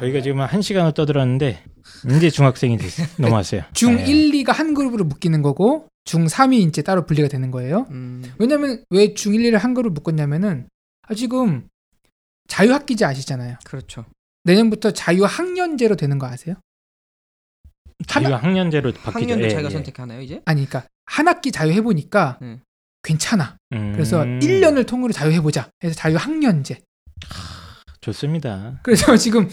저희가 지금 한 시간을 떠들었는데 이제 중학생이 됐, 넘어왔어요. 중 네. 1, 2가 한 그룹으로 묶이는 거고 중 3이 이제 따로 분리가 되는 거예요. 음. 왜냐면 왜 중 1, 2를 한 그룹 묶었냐면은 아, 지금 자유학기제 아시잖아요. 그렇죠. 내년부터 자유학년제로 되는 거 아세요? 자유 학년제로 바뀌죠. 학년도 예, 자기가 예. 선택하나요 이제? 아니 그러니까 한 학기 자유해 보니까 네. 괜찮아. 음, 그래서 1년을 통으로 자유해 보자. 그래서 자유학년제. 좋습니다. 그래서 지금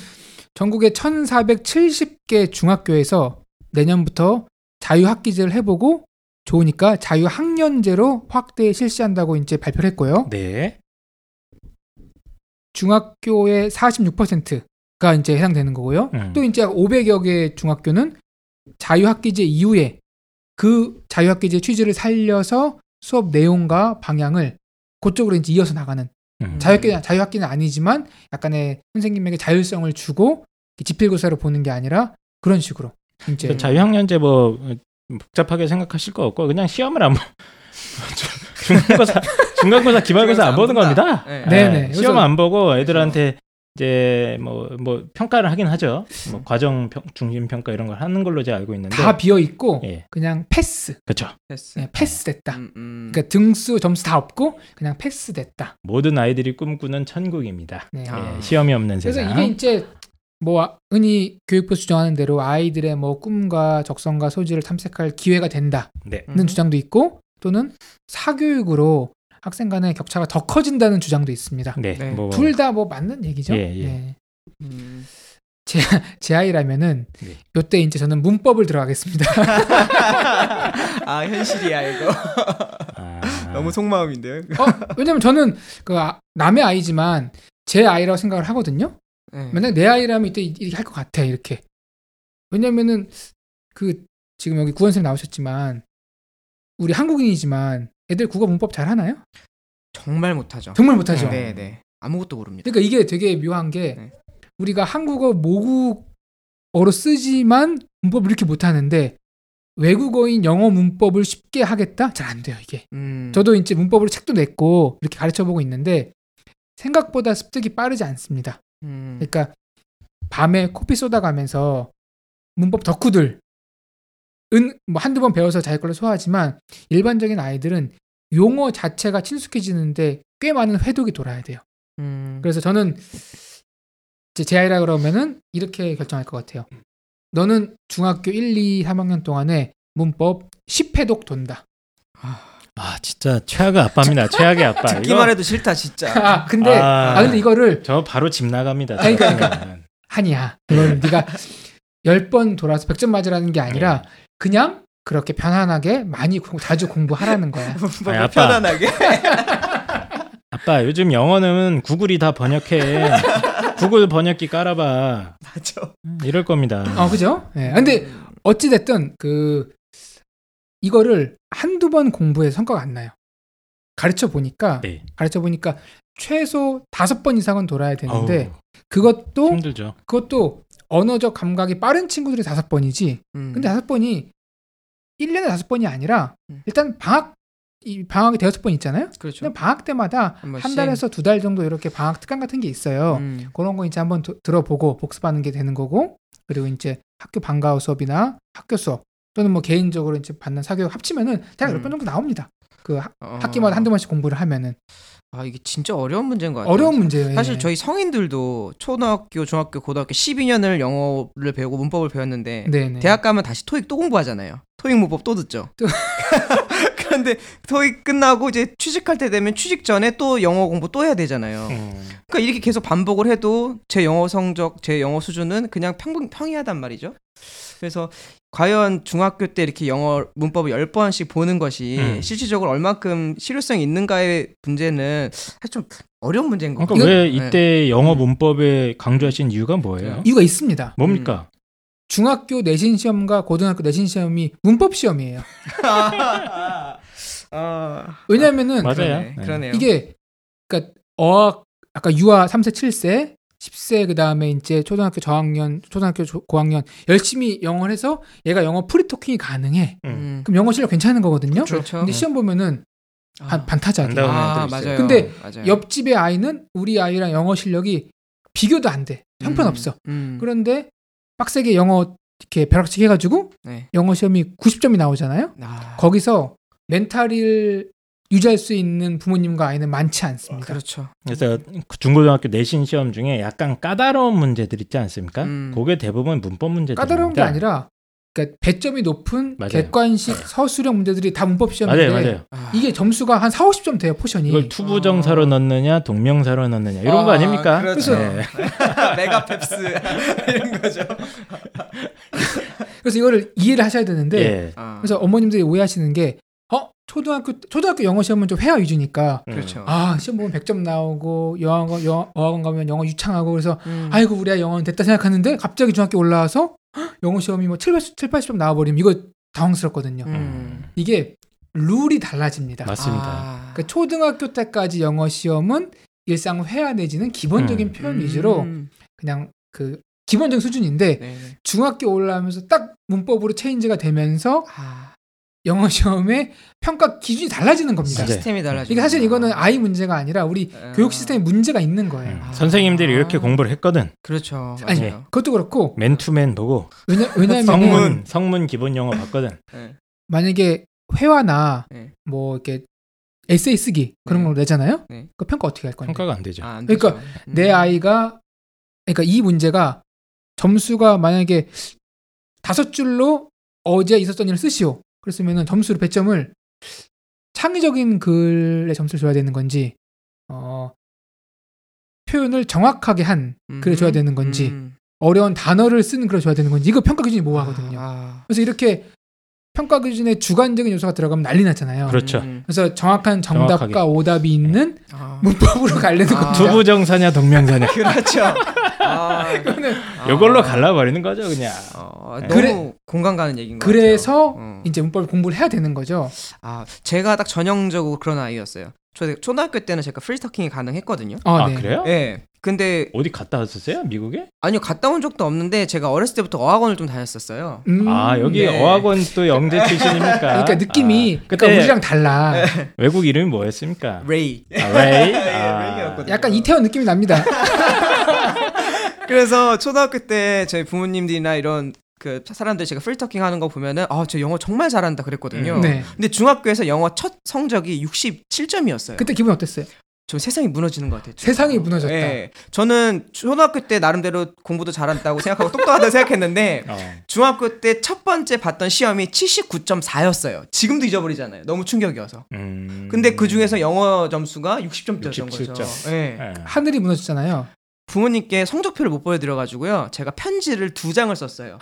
전국에 1470개 중학교에서 내년부터 자유학기제를 해보고 좋으니까 자유학년제로 확대 실시한다고 이제 발표를 했고요. 네. 중학교의 46%가 이제 해당되는 거고요. 음. 또 이제 500여 개 중학교는 자유학기제 이후에 그 자유학기제 취지를 살려서 수업 내용과 방향을 그쪽으로 이제 이어서 나가는 음. 자유학기 자유학기는 아니지만 약간의 선생님에게 자율성을 주고 지필고사로 보는 게 아니라 그런 식으로 이제 그 자유학년제 뭐 어, 복잡하게 생각하실 거 없고 그냥 시험을 안 보. 중간고사 중간고사 기말고사 안 보는 겁니다. 네. 네네. 예, 시험 안 보고 애들한테 이제 뭐뭐 평가를 하긴 하죠. 뭐 과정 평, 중심 평가 이런 걸 하는 걸로 제가 알고 있는데. 다 비어 있고 예, 그냥 패스, 그렇죠. 패스. 네, 패스 됐다. 음, 음. 그러니까 등수 점수 다 없고 그냥 패스 됐다. 모든 아이들이 꿈꾸는 천국입니다. 네. 아. 예, 시험이 없는 그래서 세상. 이게 이제 뭐 흔히 교육부 주장하는 대로 아이들의 뭐 꿈과 적성과 소질을 탐색할 기회가 된다는 네. 음. 주장도 있고 또는 사교육으로 학생 간의 격차가 더 커진다는 주장도 있습니다. 네. 네. 뭐 둘다 뭐 맞는 얘기죠. 예, 예. 네. 음. 제 아이라면은 네. 요때 이제 저는 문법을 들어가겠습니다. 아 현실이야 이거. 아, 너무 속마음인데요. 어, 왜냐면 저는 그 아- 남의 아이지만 제 아이라고 생각을 하거든요. 네. 만약 내 아이라면 이때 이렇게 할 것 같아 이렇게. 왜냐면은 그 지금 여기 구원 쌤 나오셨지만 우리 한국인이지만 애들 국어 문법 잘 하나요? 정말 못하죠. 정말 못하죠. 네, 네. 아무것도 모릅니다. 그러니까 이게 되게 묘한 게 네. 우리가 한국어 모국어로 쓰지만 문법을 이렇게 못하는데 외국어인 영어 문법을 쉽게 하겠다? 잘 안 돼요 이게. 음. 저도 이제 문법으로 책도 냈고 이렇게 가르쳐 보고 있는데 생각보다 습득이 빠르지 않습니다. 음. 그러니까 밤에 코피 쏟아가면서 문법 덕후들 은 뭐 한두 번 배워서 자기 걸로 소화하지만 일반적인 아이들은 용어 자체가 친숙해지는데 꽤 많은 회독이 돌아야 돼요. 음. 그래서 저는 이제 제 아이라 그러면은 이렇게 결정할 것 같아요. 너는 중학교 1, 2, 3학년 동안에 문법 10회독 돈다. 아 진짜 최악의 아빠입니다. 최악의 아빠. 듣기만 이거- 해도 싫다 진짜. 아 근데 아. 아, 근데 이거를 저 바로 집 나갑니다. 아니, 그러니까, 저는. 하니야. 이걸 네가 10번 돌아서 100점 맞으라는 게 아니라 그냥 그렇게 편안하게 많이 공- 자주 공부하라는 거야. 아니, 아빠. 편안하게. 아빠 요즘 영어는 구글이 다 번역해. 구글 번역기 깔아봐. 맞아. 이럴 겁니다. 어, 그죠? 예. 근데 어찌 됐든 그 이거를 한두 번 공부해서 성과가 안 나요. 가르쳐 보니까 네. 가르쳐 보니까 최소 다섯 번 이상은 돌아야 되는데 어우, 그것도 힘들죠. 그것도 언어적 감각이 빠른 친구들이 다섯 번이지. 음. 근데 다섯 번이 1년에 다섯 번이 아니라 음. 일단 방학 이 방학이 대여섯 번 있잖아요. 그렇죠. 그냥 방학 때마다 한 달에서 두 달 정도 이렇게 방학 특강 같은 게 있어요. 음. 그런 거 이제 한번 도- 들어보고 복습하는 게 되는 거고 그리고 이제 학교 방과후 수업이나 학교 수업 또는 뭐 개인적으로 이제 받는 사교육 합치면은 대략 음. 몇번 정도 나옵니다. 그 하- 어. 학기마다 한두 번씩 공부를 하면은 아 이게 진짜 어려운 문제인 것 같아요. 어려운 문제예요. 사실 예. 저희 성인들도 초등학교, 중학교, 고등학교 12년을 영어를 배우고 문법을 배웠는데 네네. 대학 가면 다시 토익 또 공부하잖아요. 토익 문법 또 듣죠. 그런데 토익 끝나고 이제 취직할 때 되면 취직 전에 또 영어 공부 또 해야 되잖아요. 음. 그러니까 이렇게 계속 반복을 해도 제 영어 성적, 제 영어 수준은 그냥 평, 평이하단 말이죠. 그래서 과연 중학교 때 이렇게 영어 문법을 10번씩 보는 것이 음. 실질적으로 얼마큼 실효성이 있는가의 문제는 사실 좀 어려운 문제인 것 그러니까 같아요. 왜 이때 영어 문법에 강조하신 이유가 뭐예요? 이유가 있습니다. 뭡니까? 중학교 내신 시험과 고등학교 내신 시험이 문법 시험이에요. 아, 왜냐면은 맞아요. 그러네, 네. 그러네요. 이게 그러니까 어학 아까 유아 3세 7세 10세 그 다음에 이제 초등학교 저학년 초등학교 조- 고학년 열심히 영어를 해서 얘가 영어 프리토킹이 가능해. 음. 그럼 영어 실력 괜찮은 거거든요. 그렇죠. 근데 시험 보면은 반, 반타작이야. 안 나오는 아, 애들 있어요. 맞아요. 근데 맞아요. 옆집의 아이는 우리 아이랑 영어 실력이 비교도 안 돼. 형편없어. 음. 그런데 빡세게 영어 이렇게 벼락치기 해가지고 네. 영어 시험이 90점이 나오잖아요. 아, 거기서 멘탈을 유지할 수 있는 부모님과 아이는 많지 않습니다. 그렇죠. 그래서 중고등학교 내신 시험 중에 약간 까다로운 문제들 있지 않습니까? 음. 그게 대부분 문법 문제들입니다. 까다로운 게 아니라 그러니까 배점이 높은 맞아요. 객관식 서술형 문제들이 다 문법 시험인데 맞아요, 맞아요. 아. 이게 점수가 한 4, 50점 돼요, 포션이. 이걸 to부정사로 넣느냐, 동명사로 넣느냐 이런 거 아, 아닙니까? 그렇죠. 네. MEGAFEPS 이런 거죠. 그래서 이거를 이해를 하셔야 되는데 예. 아, 그래서 어머님들이 오해하시는 게 어, 초등학교 초등학교 영어 시험은 좀 회화 위주니까 음. 그렇죠. 아, 시험 보면 100점 나오고 여학원 여, 어학원 가면 영어 유창하고 그래서 음. 아이고 우리 아이 영어는 됐다 생각하는데 갑자기 중학교 올라와서 헉, 영어 시험이 뭐 7, 80, 7, 80점 나와 버리면 이거 당황스럽거든요. 음. 이게 룰이 달라집니다. 맞습니다. 아. 그러니까 초등학교 때까지 영어 시험은 일상 회화 내지는 기본적인 음. 표현 위주로 음. 그냥 그 기본적인 수준인데 네. 중학교 올라오면서 딱 문법으로 체인지가 되면서 아, 영어 시험의 평가 기준이 달라지는 겁니다. 맞아요. 시스템이 달라져. 이게 사실 이거는 아이 문제가 아니라 우리 아. 교육 시스템에 문제가 있는 거예요. 음. 아. 선생님들이 이렇게 공부를 했거든. 그렇죠. 아니, 맞아요. 그것도 그렇고 맨투맨 보고 왜냐 왜냐하면 성문 성문 기본 영어 봤거든. 네. 만약에 회화나 네. 뭐 이렇게 에세이 쓰기 그런 네. 걸 내잖아요. 네. 그 평가 어떻게 할 건데? 평가가 안 되죠. 아, 안 그러니까 되죠. 음. 내 아이가 그러니까 이 문제가 점수가 만약에 다섯 줄로 어제 있었던 일을 쓰시오. 그랬으면은 점수를 배점을 창의적인 글에 점수를 줘야 되는 건지 어 표현을 정확하게 한 글에 줘야 되는 건지 음. 어려운 단어를 쓰는 글에 줘야 되는 건지 이거 평가 기준이 모호하거든요. 아, 그래서 이렇게 평가 기준에 주관적인 요소가 들어가면 난리 났잖아요. 그렇죠. 음. 그래서 정확한 정답과 정확하게. 오답이 있는 아. 문법으로 가려는 아. 겁니다. to부정사냐 동명사냐. 그렇죠. 아, 이거는 이걸로 아. 갈라버리는 거죠, 그냥. 어, 네. 너무 그래- 공감 가는 얘기인 것 그래서 같아요. 어. 이제 문법을 공부를 해야 되는 거죠. 아, 제가 딱 전형적으로 그런 아이였어요. 초, 초등학교 때는 제가 free talking이 가능했거든요. 아, 아 네. 그래요? 예. 근데 어디 갔다 왔었어요? 미국에? 아니요 갔다 온 적도 없는데 제가 어렸을 때부터 어학원을 좀 다녔었어요. 음, 아 여기 네. 어학원 또 영재 출신입니까? 그러니까 느낌이 아, 그러니까 그때 우리랑 달라. 외국 이름이 뭐였습니까? 레이. 아, 레이. 예, 아. 약간 이태원 느낌이 납니다. 그래서 초등학교 때 저희 부모님들이나 이런 그 사람들 제가 프리토킹 하는 거 보면은 아저 영어 정말 잘한다 그랬거든요. 네. 근데 중학교에서 영어 첫 성적이 67점이었어요. 그때 기분 어땠어요? 좀 세상이 무너지는 것 같아요. 세상이 무너졌다. 예. 저는 초등학교 때 나름대로 공부도 잘한다고 생각하고 똑똑하다 생각했는데 어. 중학교 때 첫 번째 봤던 시험이 79.4였어요. 지금도 잊어버리잖아요. 너무 충격이어서. 음. 근데 그 중에서 영어 점수가 60점대였던 67 거죠. 점. 예. 예. 하늘이 무너졌잖아요. 부모님께 성적표를 못 보여드려가지고요. 제가 편지를 두 장을 썼어요.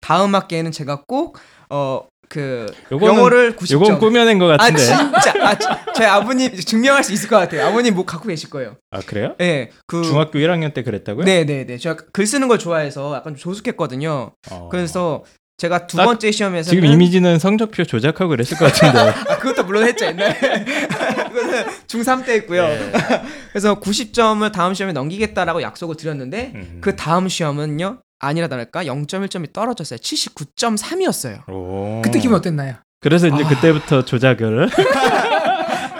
다음 학기에는 제가 꼭 어 그 요거는- 영어를 90점. 요건 꾸며낸 것아 같은데. 진짜 아, 지- 제 아버님 증명할 수 있을 것 같아요. 아버님 뭐 갖고 계실 거예요. 아 그래요? 예, 그 중학교 1학년 때 그랬다고요? 네네 네. 제가 글 쓰는 걸 좋아해서 약간 좀 조숙했거든요. 어. 그래서 제가 두딱 번째 시험에서 지금 이미지는 성적표 조작하고 그랬을 것 같은데. 아, 그것도 물론 했죠 옛날에. 그거는 중3 때 했고요. 예. 그래서 90점을 다음 시험에 넘기겠다라고 약속을 드렸는데 음. 그 다음 시험은요 아니라 다를까 0.1점이 떨어졌어요. 79.3이었어요. 오. 그때 기분 어땠나요? 그래서 이제 아. 그때부터 조작을.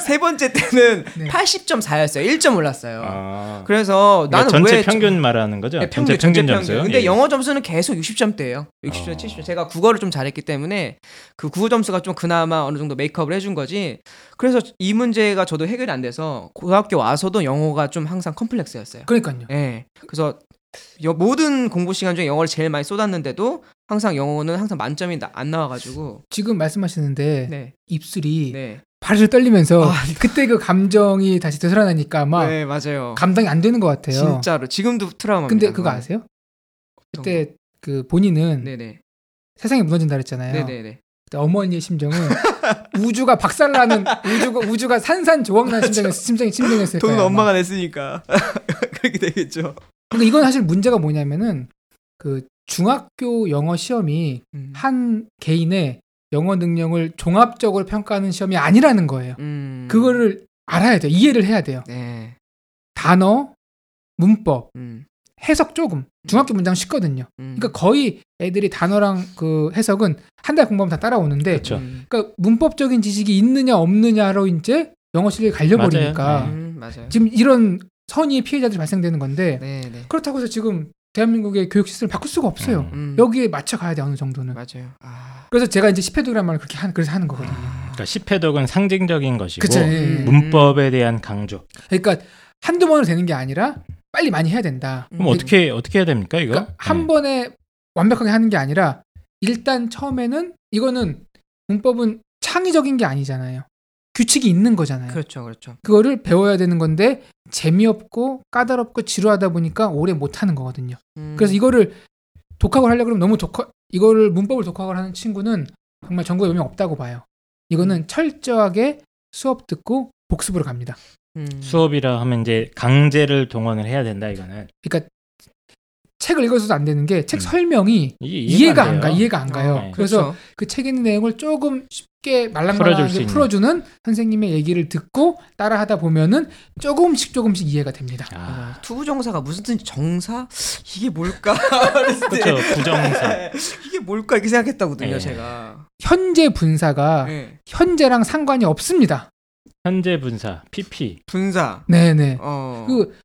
세 번째 때는 네. 80.4였어요. 1점 올랐어요. 아. 그래서 그러니까 나는 전체 왜 평균 말하는 거죠? 네, 전체 평균, 평균 전체 점수. 근데 예. 영어 점수는 계속 60점대예요. 60점, 어. 70점. 제가 국어를 좀 잘했기 때문에 그 국어 점수가 좀 그나마 어느 정도 메이크업을 해준 거지. 그래서 이 문제가 저도 해결이 안 돼서 고등학교 와서도 영어가 좀 항상 컴플렉스였어요. 그러니까요. 예. 그래서 여- 모든 공부 시간 중에 영어를 제일 많이 쏟았는데도 항상 영어는 항상 만점이 나- 안 나와가지고. 지금 말씀하시는데 네. 입술이 네. 발을 떨리면서 아, 그때 그 감정이 다시 되살아나니까 아마 네 맞아요. 감당이 안 되는 것 같아요. 진짜로 지금도 트라우마입니다. 근데 그거 그거는. 아세요? 그때 그 본인은 네네. 세상이 무너진다 그랬잖아요. 네네네. 그때 어머니의 심정은 우주가 박살나는 우주가 우주가 산산조각나는 심정이 심정이 심정이었을 거예요. 돈은. 엄마가 냈으니까 그렇게 되겠죠. 그러니까 이건 사실 문제가 뭐냐면은 그 중학교 영어 시험이 음. 한 개인의 영어 능력을 종합적으로 평가하는 시험이 아니라는 거예요. 음. 그거를 알아야 돼요. 이해를 해야 돼요. 네. 단어, 문법, 음. 해석 조금. 중학교 문장 쉽거든요. 음. 그러니까 거의 애들이 단어랑 그 해석은 한 달 공부하면 다 따라오는데 그렇죠. 음. 그러니까 문법적인 지식이 있느냐 없느냐로 이제 영어 실력이 갈려버리니까 맞아요. 음, 맞아요. 지금 이런 선의의 피해자들이 발생되는 건데 네, 네. 그렇다고 해서 지금 대한민국의 교육 시스템을 바꿀 수가 없어요. 음. 음. 여기에 맞춰 가야 돼 어느 정도는. 맞아요. 아. 그래서 제가 이제 10회독이라는 말을 그렇게 하는 그래서 하는 거거든요. 그러니까 10회독은 상징적인 것이고 그쵸. 예. 음. 문법에 대한 강조. 그러니까 한두 번으로 되는 게 아니라 빨리 많이 해야 된다. 그럼 어떻게 어떻게 해야 됩니까 이거? 그러니까 한 네. 번에 완벽하게 하는 게 아니라 일단 처음에는 이거는 문법은 창의적인 게 아니잖아요. 규칙이 있는 거잖아요. 그렇죠, 그렇죠. 그거를 배워야 되는 건데 재미없고 까다롭고 지루하다 보니까 오래 못 하는 거거든요. 음. 그래서 이거를 독학을 하려고 그러면 너무 독학 이거를 문법을 독학을 하는 친구는 정말 전국에 몇명 없다고 봐요. 이거는 철저하게 수업 듣고 복습으로 갑니다. 음. 수업이라 하면 이제 강제를 동원을 해야 된다 이거는. 그러니까 책을 읽어서도 안 되는 게책 음. 설명이 이게 이해가 안 돼요. 가, 이해가 안 가요. 네. 그래서 그렇죠. 그 있는 내용을 조금 쉽게 말랑말랑하게. 풀어주는 선생님의 얘기를 듣고 따라하다 보면은 조금씩 조금씩 이해가 됩니다. 아, 아, 투부정사가 무슨 뜻인지 정사 이게 뭘까? 그렇죠. 부정사. 이게 뭘까 이렇게 생각했다거든요, 네. 제가. 현재 분사가 네. 현재랑 상관이 없습니다. 현재 분사 PP. 분사. 네네. 어. 그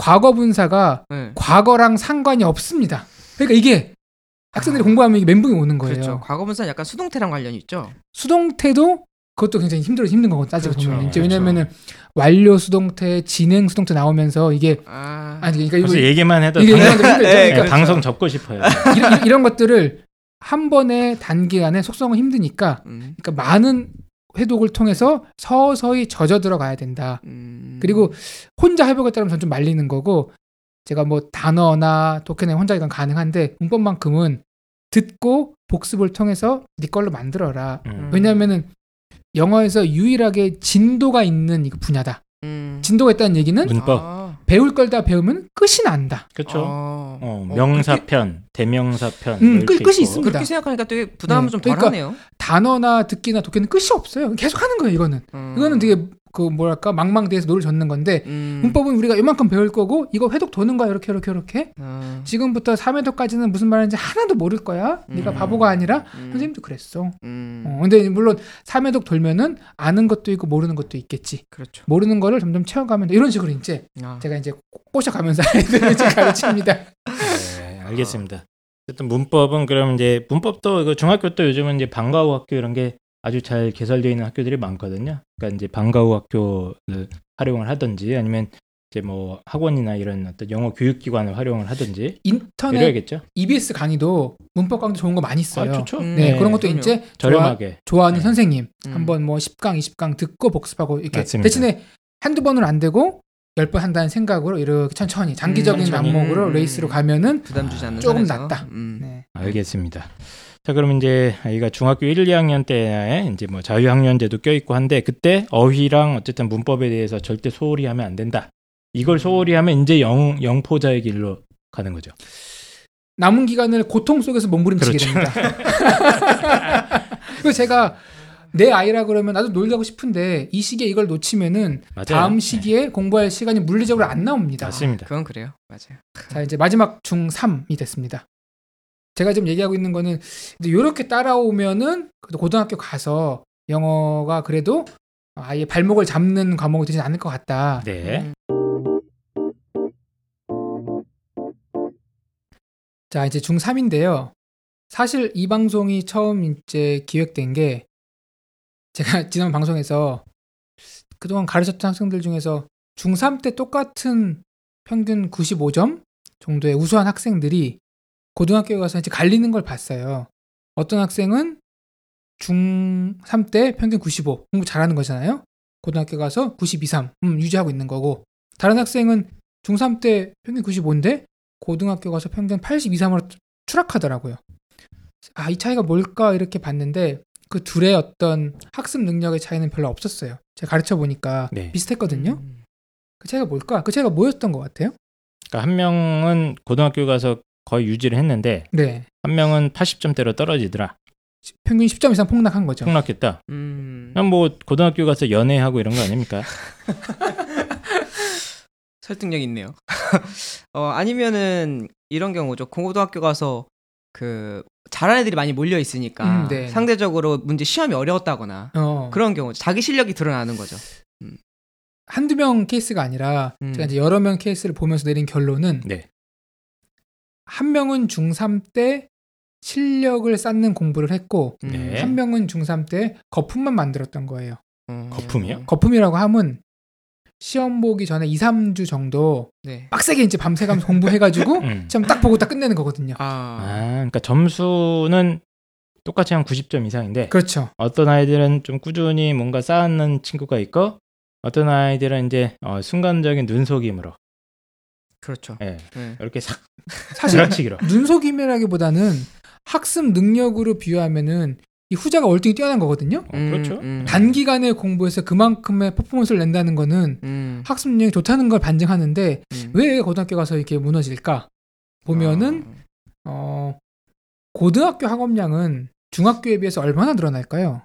과거 분사가 네. 과거랑 상관이 없습니다. 그러니까 이게 학생들이 아. 공부하면 이게 멘붕이 오는 거예요. 그렇죠. 과거 분사는 약간 수동태랑 관련이 있죠. 수동태도 그것도 굉장히 힘들어 힘든 거고 따지고 그렇죠. 보면 이제 그렇죠. 왜냐면은 완료 수동태, 진행 수동태 나오면서 이게 아. 아니 그러니까 이거 얘기만 해도 이게 방, 이런 것들 네, 그러니까 그렇죠. 방송 접고 싶어요. 이런, 이런- 이런 것들을 한 번에 단기간에 속성은 힘드니까 음. 그러니까 많은 회독을 통해서 서서히 젖어 들어가야 된다. 음. 그리고 혼자 해보겠다면 전 좀 말리는 거고 제가 뭐 단어나 도케네 혼자 이건 가능한데 문법만큼은 듣고 복습을 통해서 네 걸로 만들어라. 음. 왜냐하면은 영어에서 유일하게 진도가 있는 이 분야다. 음. 진도가 있다는 얘기는 문법. 아. 배울 걸 다 배우면 끝이 난다. 그렇죠. 어. 어, 어, 명사편, 대명사편. 음, 뭐 끝- 끝이 있고. 있습니다. 그렇게 생각하니까 되게 부담을 네. 좀 그러니까 덜하네요. 단어나 듣기나 독해는 끝이 없어요. 계속 하는 거예요, 이거는. 음. 이거는 되게 그 뭐랄까 망망대해서 노를 젓는 건데 음. 문법은 우리가 이만큼 배울 거고 이거 회독 도는 거야 이렇게 이렇게 이렇게 아. 지금부터 3회독까지는 무슨 말인지 하나도 모를 거야 네가 음. 바보가 아니라 음. 선생님도 그랬어 음. 어, 근데 물론 3회독 돌면은 아는 것도 있고 모르는 것도 있겠지 그렇죠. 모르는 거를 점점 채워가면 돼. 이런 식으로 이제 아. 제가 이제 꼬셔가면서 아이들을 이제 가르칩니다 네, 알겠습니다. 어쨌든 문법은 그럼 이제 문법도 이거 중학교 때 요즘은 이제 방과 후 학교 이런 게 아주 잘 개설되어 있는 학교들이 많거든요. 그러니까 이제 방과 후 학교를 활용을 하든지 아니면 이제 뭐 학원이나 이런 어떤 영어 교육기관을 활용을 하든지 인터넷 이래야겠죠. EBS 강의도 문법 강의도 좋은 거 많이 써요 아, 좋죠. 음. 네, 네, 그런 것도 그럼요. 이제 좋아, 저렴하게. 좋아 하는 네. 선생님 음. 한번 뭐 10강, 20강 듣고 복습하고 이렇게 맞습니다. 대신에 한두 번은 안 되고 열 번 한다는 생각으로 이렇게 천천히 장기적인 음, 천천히. 안목으로 음. 레이스로 가면은 부담 주지 않는 조금 선에서. 낫다. 음. 네. 알겠습니다. 자, 그럼 이제 아이가 중학교 1, 2학년 때에 이제 뭐 자유학년제도 껴있고 한데 그때 어휘랑 어쨌든 문법에 대해서 절대 소홀히 하면 안 된다. 이걸 소홀히 하면 이제 영 영포자의 길로 가는 거죠. 남은 기간을 고통 속에서 몸부림치게 그렇죠. 됩니다. 그래서 제가 내 아이라 그러면 나도 놀자고 싶은데 이 시기에 이걸 놓치면은 맞아요. 다음 네, 시기에 공부할 시간이 물리적으로 안 나옵니다. 맞습니다. 그건 그래요. 맞아요. 자 이제 마지막 중 3이 됐습니다. 제가 지금 얘기하고 있는 거는 이렇게 따라오면은 그래도 고등학교 가서 영어가 그래도 아예 발목을 잡는 과목이 되지 않을 것 같다. 네. 음. 자 이제 중3인데요. 사실 이 방송이 처음 이제 기획된 게 제가 지난 방송에서 그동안 가르쳤던 학생들 중에서 중3 때 똑같은 평균 95점 정도의 우수한 학생들이 고등학교에 가서 이제 갈리는 걸 봤어요. 어떤 학생은 중3 때 평균 95 공부 잘하는 거잖아요. 고등학교 가서 92, 3 음, 유지하고 있는 거고 다른 학생은 중3 때 평균 95인데 고등학교 가서 평균 82, 3으로 추락하더라고요. 아, 이 차이가 뭘까 이렇게 봤는데 그 둘의 어떤 학습 능력의 차이는 별로 없었어요. 제가 가르쳐 보니까 네. 비슷했거든요. 음. 그 차이가 뭘까? 그 차이가 뭐였던 것 같아요? 그러니까 한 명은 고등학교 가서 거의 유지를 했는데 네. 한 명은 80점대로 떨어지더라. 평균 10점 이상 폭락한 거죠. 폭락했다. 음. 뭐 고등학교 가서 연애하고 이런 거 아닙니까? 설득력 있네요. 어, 아니면은 이런 경우죠. 고등학교 가서 그 잘하는 애들이 많이 몰려 있으니까 음, 네. 상대적으로 문제 시험이 어려웠다거나 어. 그런 경우 자기 실력이 드러나는 거죠. 한두 명 케이스가 아니라 음. 제가 이제 여러 명 케이스를 보면서 내린 결론은 네. 한 명은 중3 때 실력을 쌓는 공부를 했고 음. 네. 한 명은 중3 때 거품만 만들었던 거예요. 음. 거품이요? 거품이라고 하면 시험 보기 전에 2, 3주 정도 네. 빡세게 이제 밤새가면서 공부해가지고 음. 시험 딱 보고 딱 끝내는 거거든요. 아. 아, 그러니까 점수는 똑같이 한 90점 이상인데 그렇죠. 어떤 아이들은 좀 꾸준히 뭔가 쌓는 친구가 있고 어떤 아이들은 이제 어, 순간적인 눈속임으로 그렇죠. 예, 네. 이렇게 싹 사실 눈속임이라기보다는 학습 능력으로 비유하면은 이 후자가 월등히 뛰어난 거거든요. 어, 그렇죠. 음. 단기간에 공부해서 그만큼의 퍼포먼스를 낸다는 거는 음. 학습 능력이 좋다는 걸 반증하는데 음. 왜 고등학교 가서 이렇게 무너질까? 보면은 아. 어, 고등학교 학업량은 중학교에 비해서 얼마나 늘어날까요?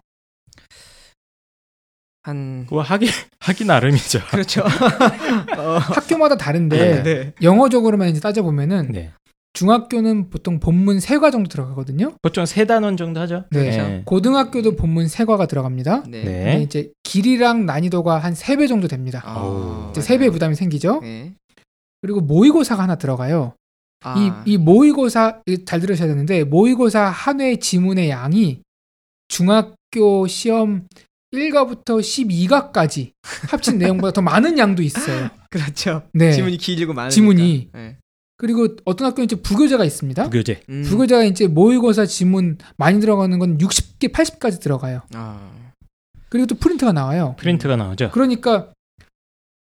한 그거 하기 하기 나름이죠. 그렇죠. 어. 학교마다 다른데 네. 네. 영어적으로만 이제 따져보면은 네. 중학교는 보통 본문 세과 정도 들어가거든요. 보통 세 단원 정도 하죠. 네. 네. 고등학교도 본문 세 과가 들어갑니다. 네. 근데 네. 이제 길이랑 난이도가 한 세 배 정도 됩니다. 아. 이제 세 배의 부담이 생기죠. 네. 그리고 모의고사가 하나 들어가요. 아. 이, 이 모의고사 잘 들으셔야 되는데 모의고사 한 회 지문의 양이 중학교 시험 1과부터 12과까지 합친 내용보다 더 많은 양도 있어요. 그렇죠. 네. 지문이 길고 많으니까. 지문이. 네. 그리고 어떤 학교는 이제 부교재가 있습니다. 부교재. 음. 부교재가 이제 모의고사 지문 많이 들어가는 건 60개, 80까지 들어가요. 아. 그리고 또 프린트가 나와요. 프린트가 나오죠. 그러니까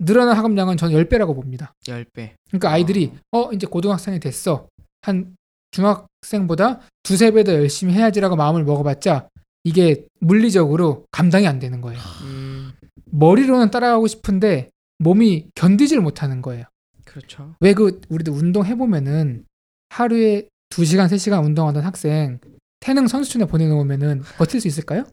늘어난 학업량은 저는 10배라고 봅니다. 10배. 그러니까 아이들이 어 이제 고등학생이 됐어. 한 중학생보다 두세 배 더 열심히 해야지라고 마음을 먹어봤자 이게 물리적으로 감당이 안 되는 거예요. 음. 머리로는 따라가고 싶은데 몸이 견디질 못하는 거예요. 그렇죠. 왜 그 우리도 운동 해보면은 하루에 2시간, 3시간 운동하던 학생 태능 선수촌에 보내놓으면은 버틸 수 있을까요?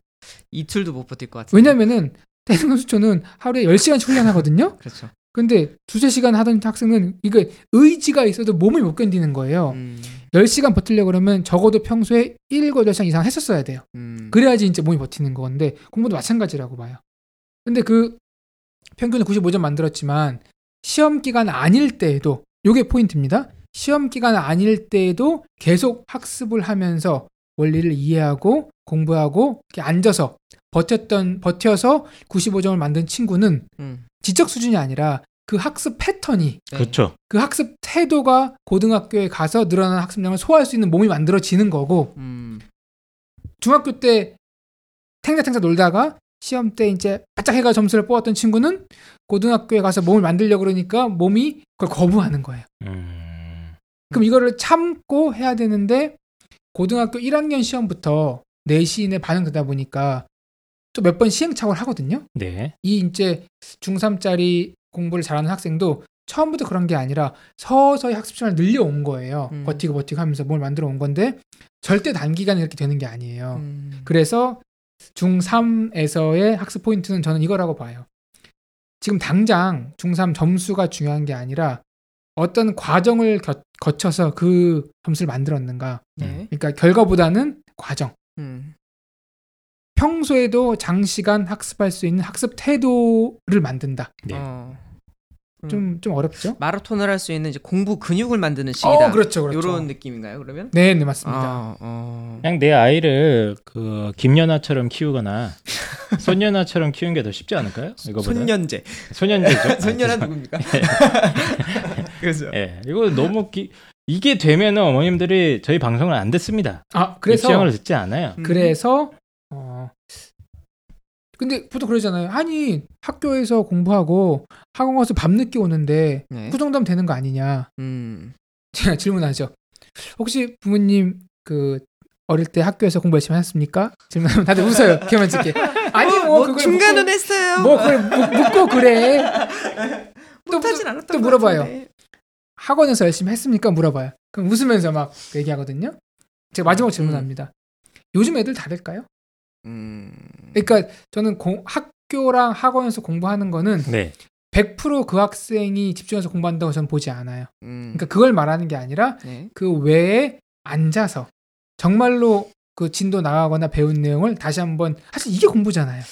이틀도 못 버틸 것 같은데. 왜냐면은 태능 선수촌은 하루에 10시간씩 훈련하거든요. 그렇죠. 근데 두세 시간 하던 학생은 이게 의지가 있어도 몸이 못 견디는 거예요. 음. 10시간 버틸려고 그러면 적어도 평소에 7, 8시간 이상 했었어야 돼요. 음. 그래야지 이제 몸이 버티는 건데 공부도 마찬가지라고 봐요. 근데 그 평균을 95점 만들었지만 시험 기간 아닐 때에도 요게 포인트입니다. 시험 기간 아닐 때에도 계속 학습을 하면서 원리를 이해하고 공부하고 이렇게 앉아서 버텼던 버텨서 95점을 만든 친구는 음. 지적 수준이 아니라 그 학습 패턴이 네. 그렇죠. 그 학습 태도가 고등학교에 가서 늘어난 학습량을 소화할 수 있는 몸이 만들어지는 거고 음. 중학교 때 탱자탱자 놀다가 시험 때 이제 바짝 해가 점수를 뽑았던 친구는 고등학교에 가서 몸을 만들려고 그러니까 몸이 그걸 거부하는 거예요. 음. 그럼 이거를 참고 해야 되는데 고등학교 1학년 시험부터 내신에 반영되다 보니까 또 몇 번 시행착오를 하거든요. 네. 이 이제 중3짜리 공부를 잘하는 학생도 처음부터 그런 게 아니라 서서히 학습 시간을 늘려온 거예요. 음. 버티고 버티고 하면서 뭘 만들어 온 건데 절대 단기간에 이렇게 되는 게 아니에요. 음. 그래서 중3에서의 학습 포인트는 저는 이거라고 봐요. 지금 당장 중3 점수가 중요한 게 아니라 어떤 과정을 겨- 거쳐서 그 점수를 만들었는가. 네. 그러니까 결과보다는 과정. 음. 평소에도 장시간 학습할 수 있는 학습 태도를 만든다. 네. 어. 음. 좀, 좀 어렵죠? 마라톤을 할 수 있는 이제 공부 근육을 만드는 시기다. 어, 그렇죠, 그렇죠. 이런 느낌인가요? 그러면? 네, 네, 맞습니다. 아, 어. 그냥 내 아이를 그 김연아처럼 키우거나 손연아처럼 키우는 게 더 쉽지 않을까요? 이거보다 손년제. 손연제죠. 손년아 아, 누굽니까? 그래서 예, 이거 너무 기, 이게 되면은 어머님들이 저희 방송을 안 듣습니다. 아, 그래서 입시형을 듣지 않아요. 음. 그래서 어 근데 보통 그러잖아요. 아니 학교에서 공부하고 학원 가서 밤 늦게 오는데 네. 그 정도면 되는 거 아니냐? 음. 제가 질문하죠. 혹시 부모님 그 어릴 때 학교에서 공부 열심히 하셨습니까? 질문하면 다들 웃어요. 짓게. 아니 뭐, 뭐 그걸 중간은 묻고, 했어요. 뭐 그걸 묻- 묻고 그래. 또, 못하진 또, 않았던 또것 물어봐요. 같은데. 학원에서 열심히 했습니까? 물어봐요. 그럼 웃으면서 막 얘기하거든요. 제가 마지막 질문합니다. 요즘 애들 다를까요? 음. 그러니까 저는 공- 학교랑 학원에서 공부하는 거는 네. 100%그 학생이 집중해서 공부한다고 저는 보지 않아요. 음. 그러니까 그걸 말하는 게 아니라 네. 그 외에 앉아서 정말로 그 진도 나가거나 배운 내용을 다시 한번 사실 이게 공부잖아요.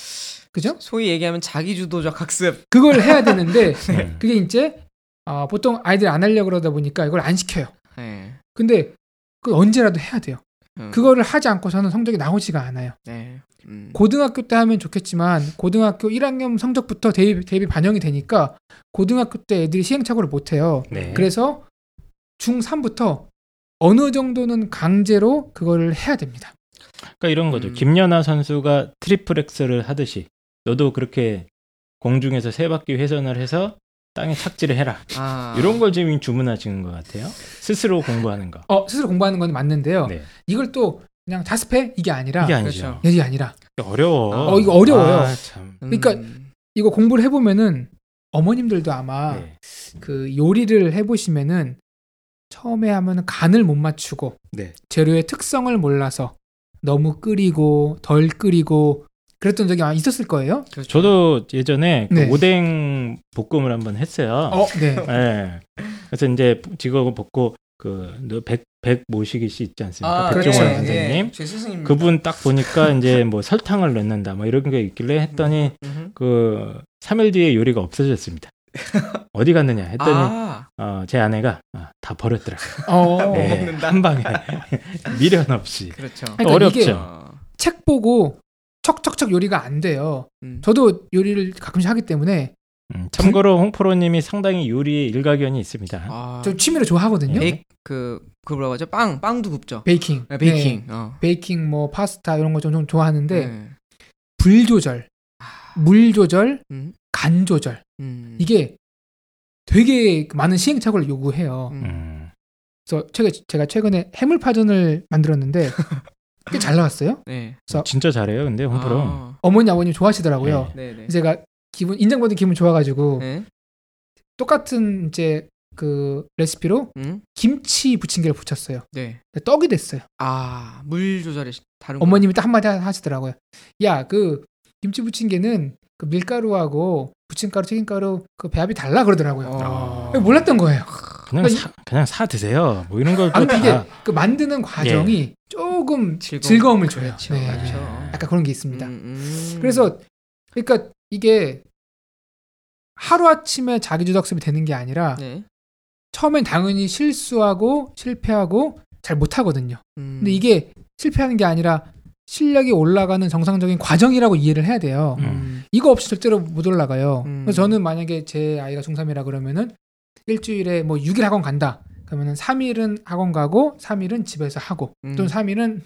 그죠? 소위 얘기하면 자기 주도적 학습. 그걸 해야 되는데 음. 그게 이제 어, 보통 아이들이 안 하려고 그러다 보니까 이걸 안 시켜요. 네. 근데 그 언제라도 해야 돼요. 음. 그거를 하지 않고서는 성적이 나오지가 않아요. 네. 음. 고등학교 때 하면 좋겠지만 고등학교 1학년 성적부터 대입, 대입이 반영이 되니까 고등학교 때 애들이 시행착오를 못 해요. 네. 그래서 중3부터 어느 정도는 강제로 그거를 해야 됩니다. 그러니까 이런 거죠. 음. 김연아 선수가 트리플 악셀을 하듯이 너도 그렇게 공중에서 세 바퀴 회전을 해서 땅에 착지를 해라. 아. 이런 걸 지금 주문하시는 것 같아요. 스스로 공부하는 거. 어, 스스로 공부하는 건 맞는데요. 네. 이걸 또 그냥 자습해 이게 아니라 이게 아니죠. 그렇죠. 이게 아니라 어려워. 아. 어, 이거 어려워요. 아, 참. 그러니까 음. 이거 공부를 해보면은 어머님들도 아마 네. 그 요리를 해보시면은 처음에 하면은 간을 못 맞추고 네. 재료의 특성을 몰라서 너무 끓이고 덜 끓이고 그랬던 적이 아마 있었을 거예요. 그렇죠. 저도 예전에 그 네. 오뎅 볶음을 한번 했어요. 어, 네. 네. 그래서 이제 직업을 벗고 그백 백 모시기 씨 있지 않습니까? 아, 백종원 그렇죠. 선생님. 예. 그분 딱 보니까 이제 뭐 설탕을 넣는다 뭐 이런 게 있길래 했더니 음흠. 그 3일 뒤에 요리가 없어졌습니다. 어디 갔느냐 했더니 아, 어, 제 아내가 아, 다 버렸더라고요. 어, 네. 한 방에 미련 없이. 그렇죠. 그러니까 어렵죠. 이게 어. 책 보고 척척척 요리가 안 돼요. 음. 저도 요리를 가끔씩 하기 때문에 음, 참고로 홍프로님이 상당히 요리에 일가견이 있습니다. 아, 저 취미로 좋아하거든요. 베이 그, 그 뭐라고 하죠? 빵, 빵도 굽죠. 베이킹. 네, 베이킹. 네. 어. 베이킹 뭐 파스타 이런 거좀좀 좋아하는데 네. 불 조절, 물 조절, 음. 간 조절 음. 이게 되게 많은 시행착오를 요구해요. 음. 음. 그래서 최근 제가 최근에 해물파전을 만들었는데 꽤 잘 나왔어요. 네. 그래서 진짜 잘해요, 근데 홍프로. 아. 어머니 아버님 좋아하시더라고요. 네, 네. 그래서 제가 기분 인정받은 기분 좋아가지고 네. 똑같은 이제 그 레시피로 음. 김치 부침개를 붙였어요. 네. 떡이 됐어요. 아, 물 조절이 다른 어머님이 딱 한마디 하- 하시더라고요. 야, 그 김치 부침개는 그 밀가루하고 부침가루, 튀김가루 그 배합이 달라 그러더라고요. 어. 몰랐던 거예요. 그냥 그러니까 사, 그냥 사 드세요. 뭐 이런 걸 아, 또 근데 이게 다. 그 만드는 과정이 조금 즐거움. 즐거움. 을 줘요. 그렇죠. 네. 그렇죠. 약간 그런 게 있습니다. 음, 음. 그래서 그러니까 이게 하루 아침에 자기주작습이 되는 게 아니라 네. 처음엔 당연히 실수하고 실패하고 잘 못하거든요. 음. 근데 이게 실패하는 게 아니라 실력이 올라가는 정상적인 과정이라고 이해를 해야 돼요. 음. 이거 없이 절대로 못 올라가요. 음. 그래서 저는 만약에 제 아이가 중3이라 그러면은 일주일에 뭐 6일 학원 간다. 그러면은 3일은 학원 가고 3일은 집에서 하고 음. 또는 3일은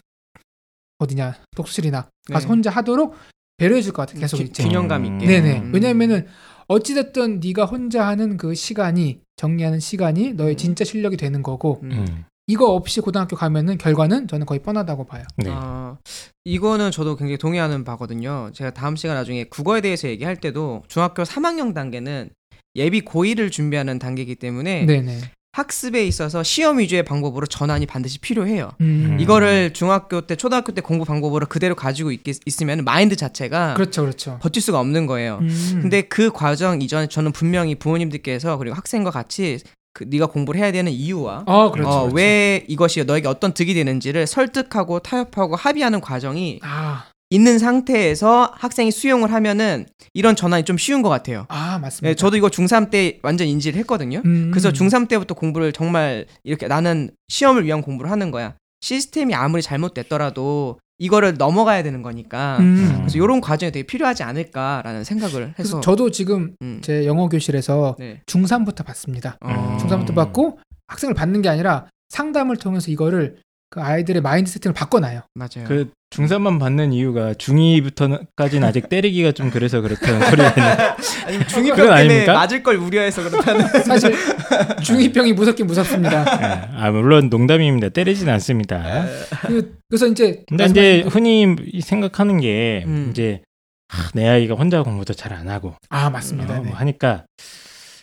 어디냐 독수실이나 가서 네. 혼자 하도록 배려해 줄 것 같아요. 계속 기- 이제. 균형감 있게. 네네. 음. 왜냐면은 어찌됐든 네가 혼자 하는 그 시간이 정리하는 시간이 너의 음. 진짜 실력이 되는 거고 음. 음. 이거 없이 고등학교 가면은 결과는 저는 거의 뻔하다고 봐요. 네. 아, 이거는 저도 굉장히 동의하는 바거든요. 제가 다음 시간 나중에 국어에 대해서 얘기할 때도 중학교 3학년 단계는 예비 고1을 준비하는 단계이기 때문에 네네. 학습에 있어서 시험 위주의 방법으로 전환이 반드시 필요해요. 음. 이거를 중학교 때, 초등학교 때 공부 방법으로 그대로 가지고 있, 있으면 마인드 자체가 그렇죠, 그렇죠. 버틸 수가 없는 거예요. 음. 근데 그 과정 이전에 저는 분명히 부모님들께서 그리고 학생과 같이 그 네가 공부를 해야 되는 이유와 어, 그렇죠. 어, 그렇죠. 왜 이것이 너에게 어떤 득이 되는지를 설득하고 타협하고 합의하는 과정이 아, 있는 상태에서 학생이 수용을 하면은 이런 전환이 좀 쉬운 것 같아요. 아 맞습니다. 네, 저도 이거 중3 때 완전 인지를 했거든요. 음. 그래서 중3 때부터 공부를 정말 이렇게 나는 시험을 위한 공부를 하는 거야. 시스템이 아무리 잘못됐더라도 이거를 넘어가야 되는 거니까. 음. 그래서 이런 과정이 되게 필요하지 않을까라는 생각을 해서. 저도 지금 음. 제 영어 교실에서 네. 중3부터 받습니다. 어. 중3부터 받고 학생을 받는 게 아니라 상담을 통해서 이거를 그 아이들의 마인드 세팅을 바꿔놔요. 맞아요. 그 중3만 받는 이유가 중2부터까지는 아직 때리기가 좀 그래서 그렇다는 소리가 아니 그건 중이병 때문에 아닙니까? 맞을 걸 우려해서 그렇다는. 사실 중2병이 무섭긴 무섭습니다. 네. 아 물론 농담입니다. 때리진 않습니다. 그, 래서 이제 근데 이제 흔히 생각하는 게 음. 이제 아, 내 아이가 혼자 공부도 잘 안 하고 아 맞습니다. 어, 네. 뭐 하니까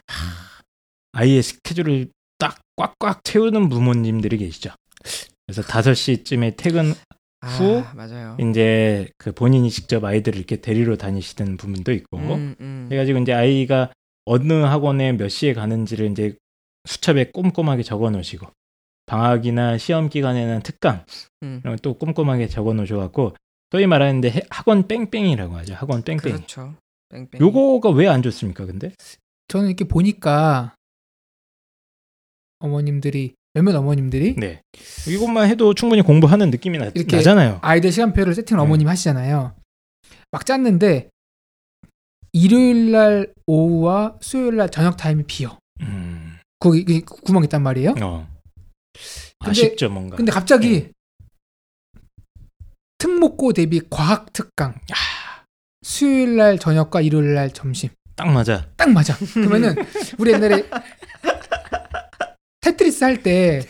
하, 아이의 스케줄을 딱 꽉꽉 채우는 부모님들이 계시죠. 그래서 5시쯤에 퇴근 후 아, 맞아요. 이제 그 본인이 직접 아이들을 이렇게 데리러 다니시는 부분도 있고 음, 음. 해가지고 이제 아이가 어느 학원에 몇 시에 가는지를 이제 수첩에 꼼꼼하게 적어 놓으시고 방학이나 시험 기간에는 특강 음. 이런 또 꼼꼼하게 적어 놓으셔갖고 소위 말하는데 해- 학원 뺑뺑이라고 하죠 학원 뺑뺑이 그렇죠. 뺑뺑. 요거가 왜 안 좋습니까 근데 저는 이렇게 보니까 어머님들이 몇몇 어머님들이 네. 이것만 해도 충분히 공부하는 느낌이 나, 이렇게 나잖아요. 아이들 시간표를 세팅을 네. 어머님 하시잖아요. 막 짰는데 일요일 날 오후와 수요일 날 저녁 타임이 비어. 음. 거기 그 구멍 있단 말이에요. 어. 근데- 아쉽죠 뭔가. 근데 갑자기 네. 특목고 대비 과학 특강. 수요일 날 저녁과 일요일 날 점심. 딱 맞아. 딱 맞아. 그러면은 우리 옛날에 테트리스 할 때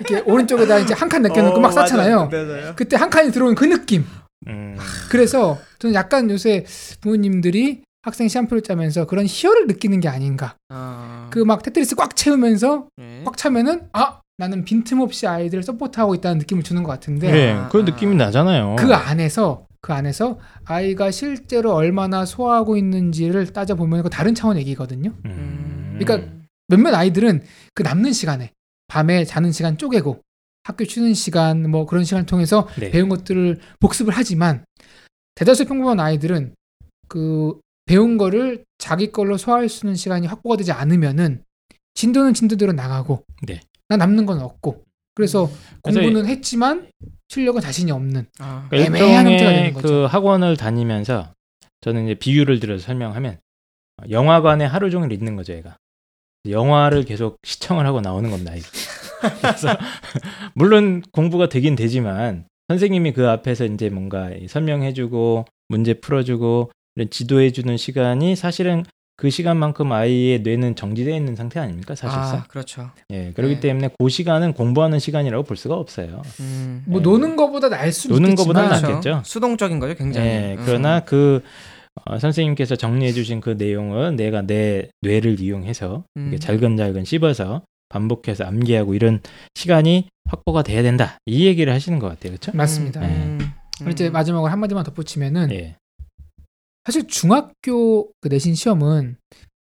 이렇게 오른쪽에다 이제 한칸 내켜놓고 막 쌓잖아요. 맞아요. 그때 한 칸이 들어오는 그 느낌. 음. 그래서 저는 약간 요새 부모님들이 학생 시간표를 짜면서 그런 희열을 느끼는 게 아닌가. 아, 그 막 테트리스 꽉 채우면서 네. 꽉 차면은 아 나는 빈틈없이 아이들을 support하고 있다는 느낌을 주는 것 같은데 네, 아, 그런 아. 느낌이 나잖아요. 그 안에서 그 안에서 아이가 실제로 얼마나 소화하고 있는지를 따져 보면 그 다른 차원 얘기거든요. 음. 그러니까 몇몇 아이들은 그 남는 시간에 밤에 자는 시간 쪼개고 학교 쉬는 시간 뭐 그런 시간을 통해서 네. 배운 것들을 복습을 하지만 대다수 평범한 아이들은 그 배운 거를 자기 걸로 소화할 수 있는 시간이 확보가 되지 않으면은 진도는 진도대로 나가고 네. 나 남는 건 없고 그래서 그래서 공부는 했지만 실력은 자신이 없는 아, 그러니까 애매한 형태가 되는 일종의 거죠. 그 학원을 다니면서 저는 이제 비유를 들어서 설명하면 영화관에 하루 종일 있는 거죠, 얘가. 영화를 계속 시청을 하고 나오는 겁니다. 그래서 물론 공부가 되긴 되지만 선생님이 그 앞에서 이제 뭔가 설명해주고 문제 풀어주고 이런 지도해주는 시간이 사실은 그 시간만큼 아이의 뇌는 정지되어 있는 상태 아닙니까 사실상. 아, 그렇죠. 예, 그렇기 네. 때문에 그 시간은 공부하는 시간이라고 볼 수가 없어요. 음. 뭐 네. 노는 거보다 날 수는 노는 있겠지만 거보다는 그렇죠. 낫겠죠. 수동적인 거죠, 굉장히. 예, 음. 그러나 그 어, 선생님께서 정리해 주신 그 내용은 내가 내 뇌를 이용해서 음. 잘근잘근 씹어서 반복해서 암기하고 이런 시간이 확보가 돼야 된다. 이 얘기를 하시는 것 같아요, 그렇죠? 맞습니다. 음. 그리고 이제 마지막으로 한마디만 덧붙이면은 예, 사실 중학교 그 내신 시험은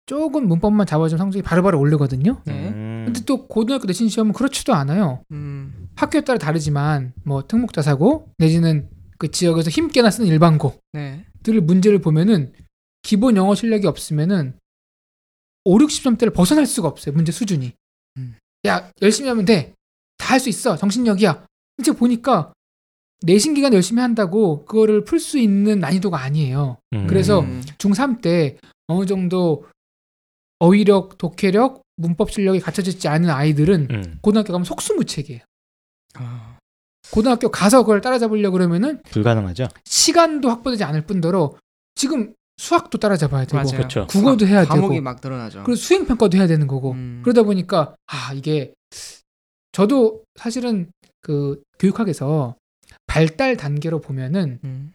조금 문법만 잡아주면 성적이 바로바로 오르거든요. 네. 음, 근데 또 고등학교 내신 시험은 그렇지도 않아요. 음. 학교에 따라 다르지만 뭐 특목자사고 내지는 그 지역에서 힘께나 쓰는 일반고 들 네. 문제를 보면은 기본 영어 실력이 없으면은 5, 60점대를 벗어날 수가 없어요. 문제 수준이. 음. 야 열심히 하면 돼. 다 할 수 있어. 정신력이야. 이제 보니까 내신 기간 열심히 한다고 그거를 풀 수 있는 난이도가 아니에요. 음. 그래서 음. 중3 때 어느 정도 어휘력, 독해력, 문법 실력이 갖춰지지 않은 아이들은 음, 고등학교 가면 속수무책이에요. 아, 고등학교 가서 그걸 따라잡으려고 그러면은 불가능하죠. 시간도 확보되지 않을 뿐더러 지금 수학도 따라잡아야 되고 맞아요. 그렇죠. 국어도 해야 과목이 되고 막 늘어나죠. 그리고 수행 평가도 해야 되는 거고 음. 그러다 보니까 아 이게 저도 사실은 그 교육학에서 발달 단계로 보면은 음.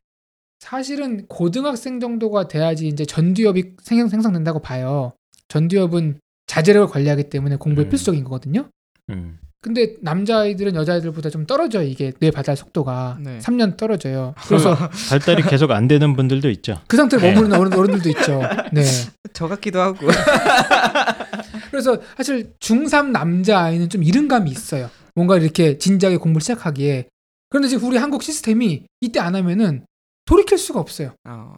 사실은 고등학생 정도가 돼야지 이제 전두엽이 생- 생성된다고 봐요. 전두엽은 자제력을 관리하기 때문에 공부에 음. 필수적인 거거든요. 음. 근데 남자아이들은 여자아이들보다 좀 떨어져요. 이게 뇌 발달 속도가 네. 3년 떨어져요. 그래서 발달이 계속 안 되는 분들도 있죠. 그 상태로 네. 머무르는 어른, 어른들도 있죠. 네. 저 같기도 하고. 그래서 사실 중3 남자아이는 좀 이른감이 있어요. 뭔가 이렇게 진지하게 공부를 시작하기에. 그런데 지금 우리 한국 시스템이 이때 안 하면은 돌이킬 수가 없어요. 어.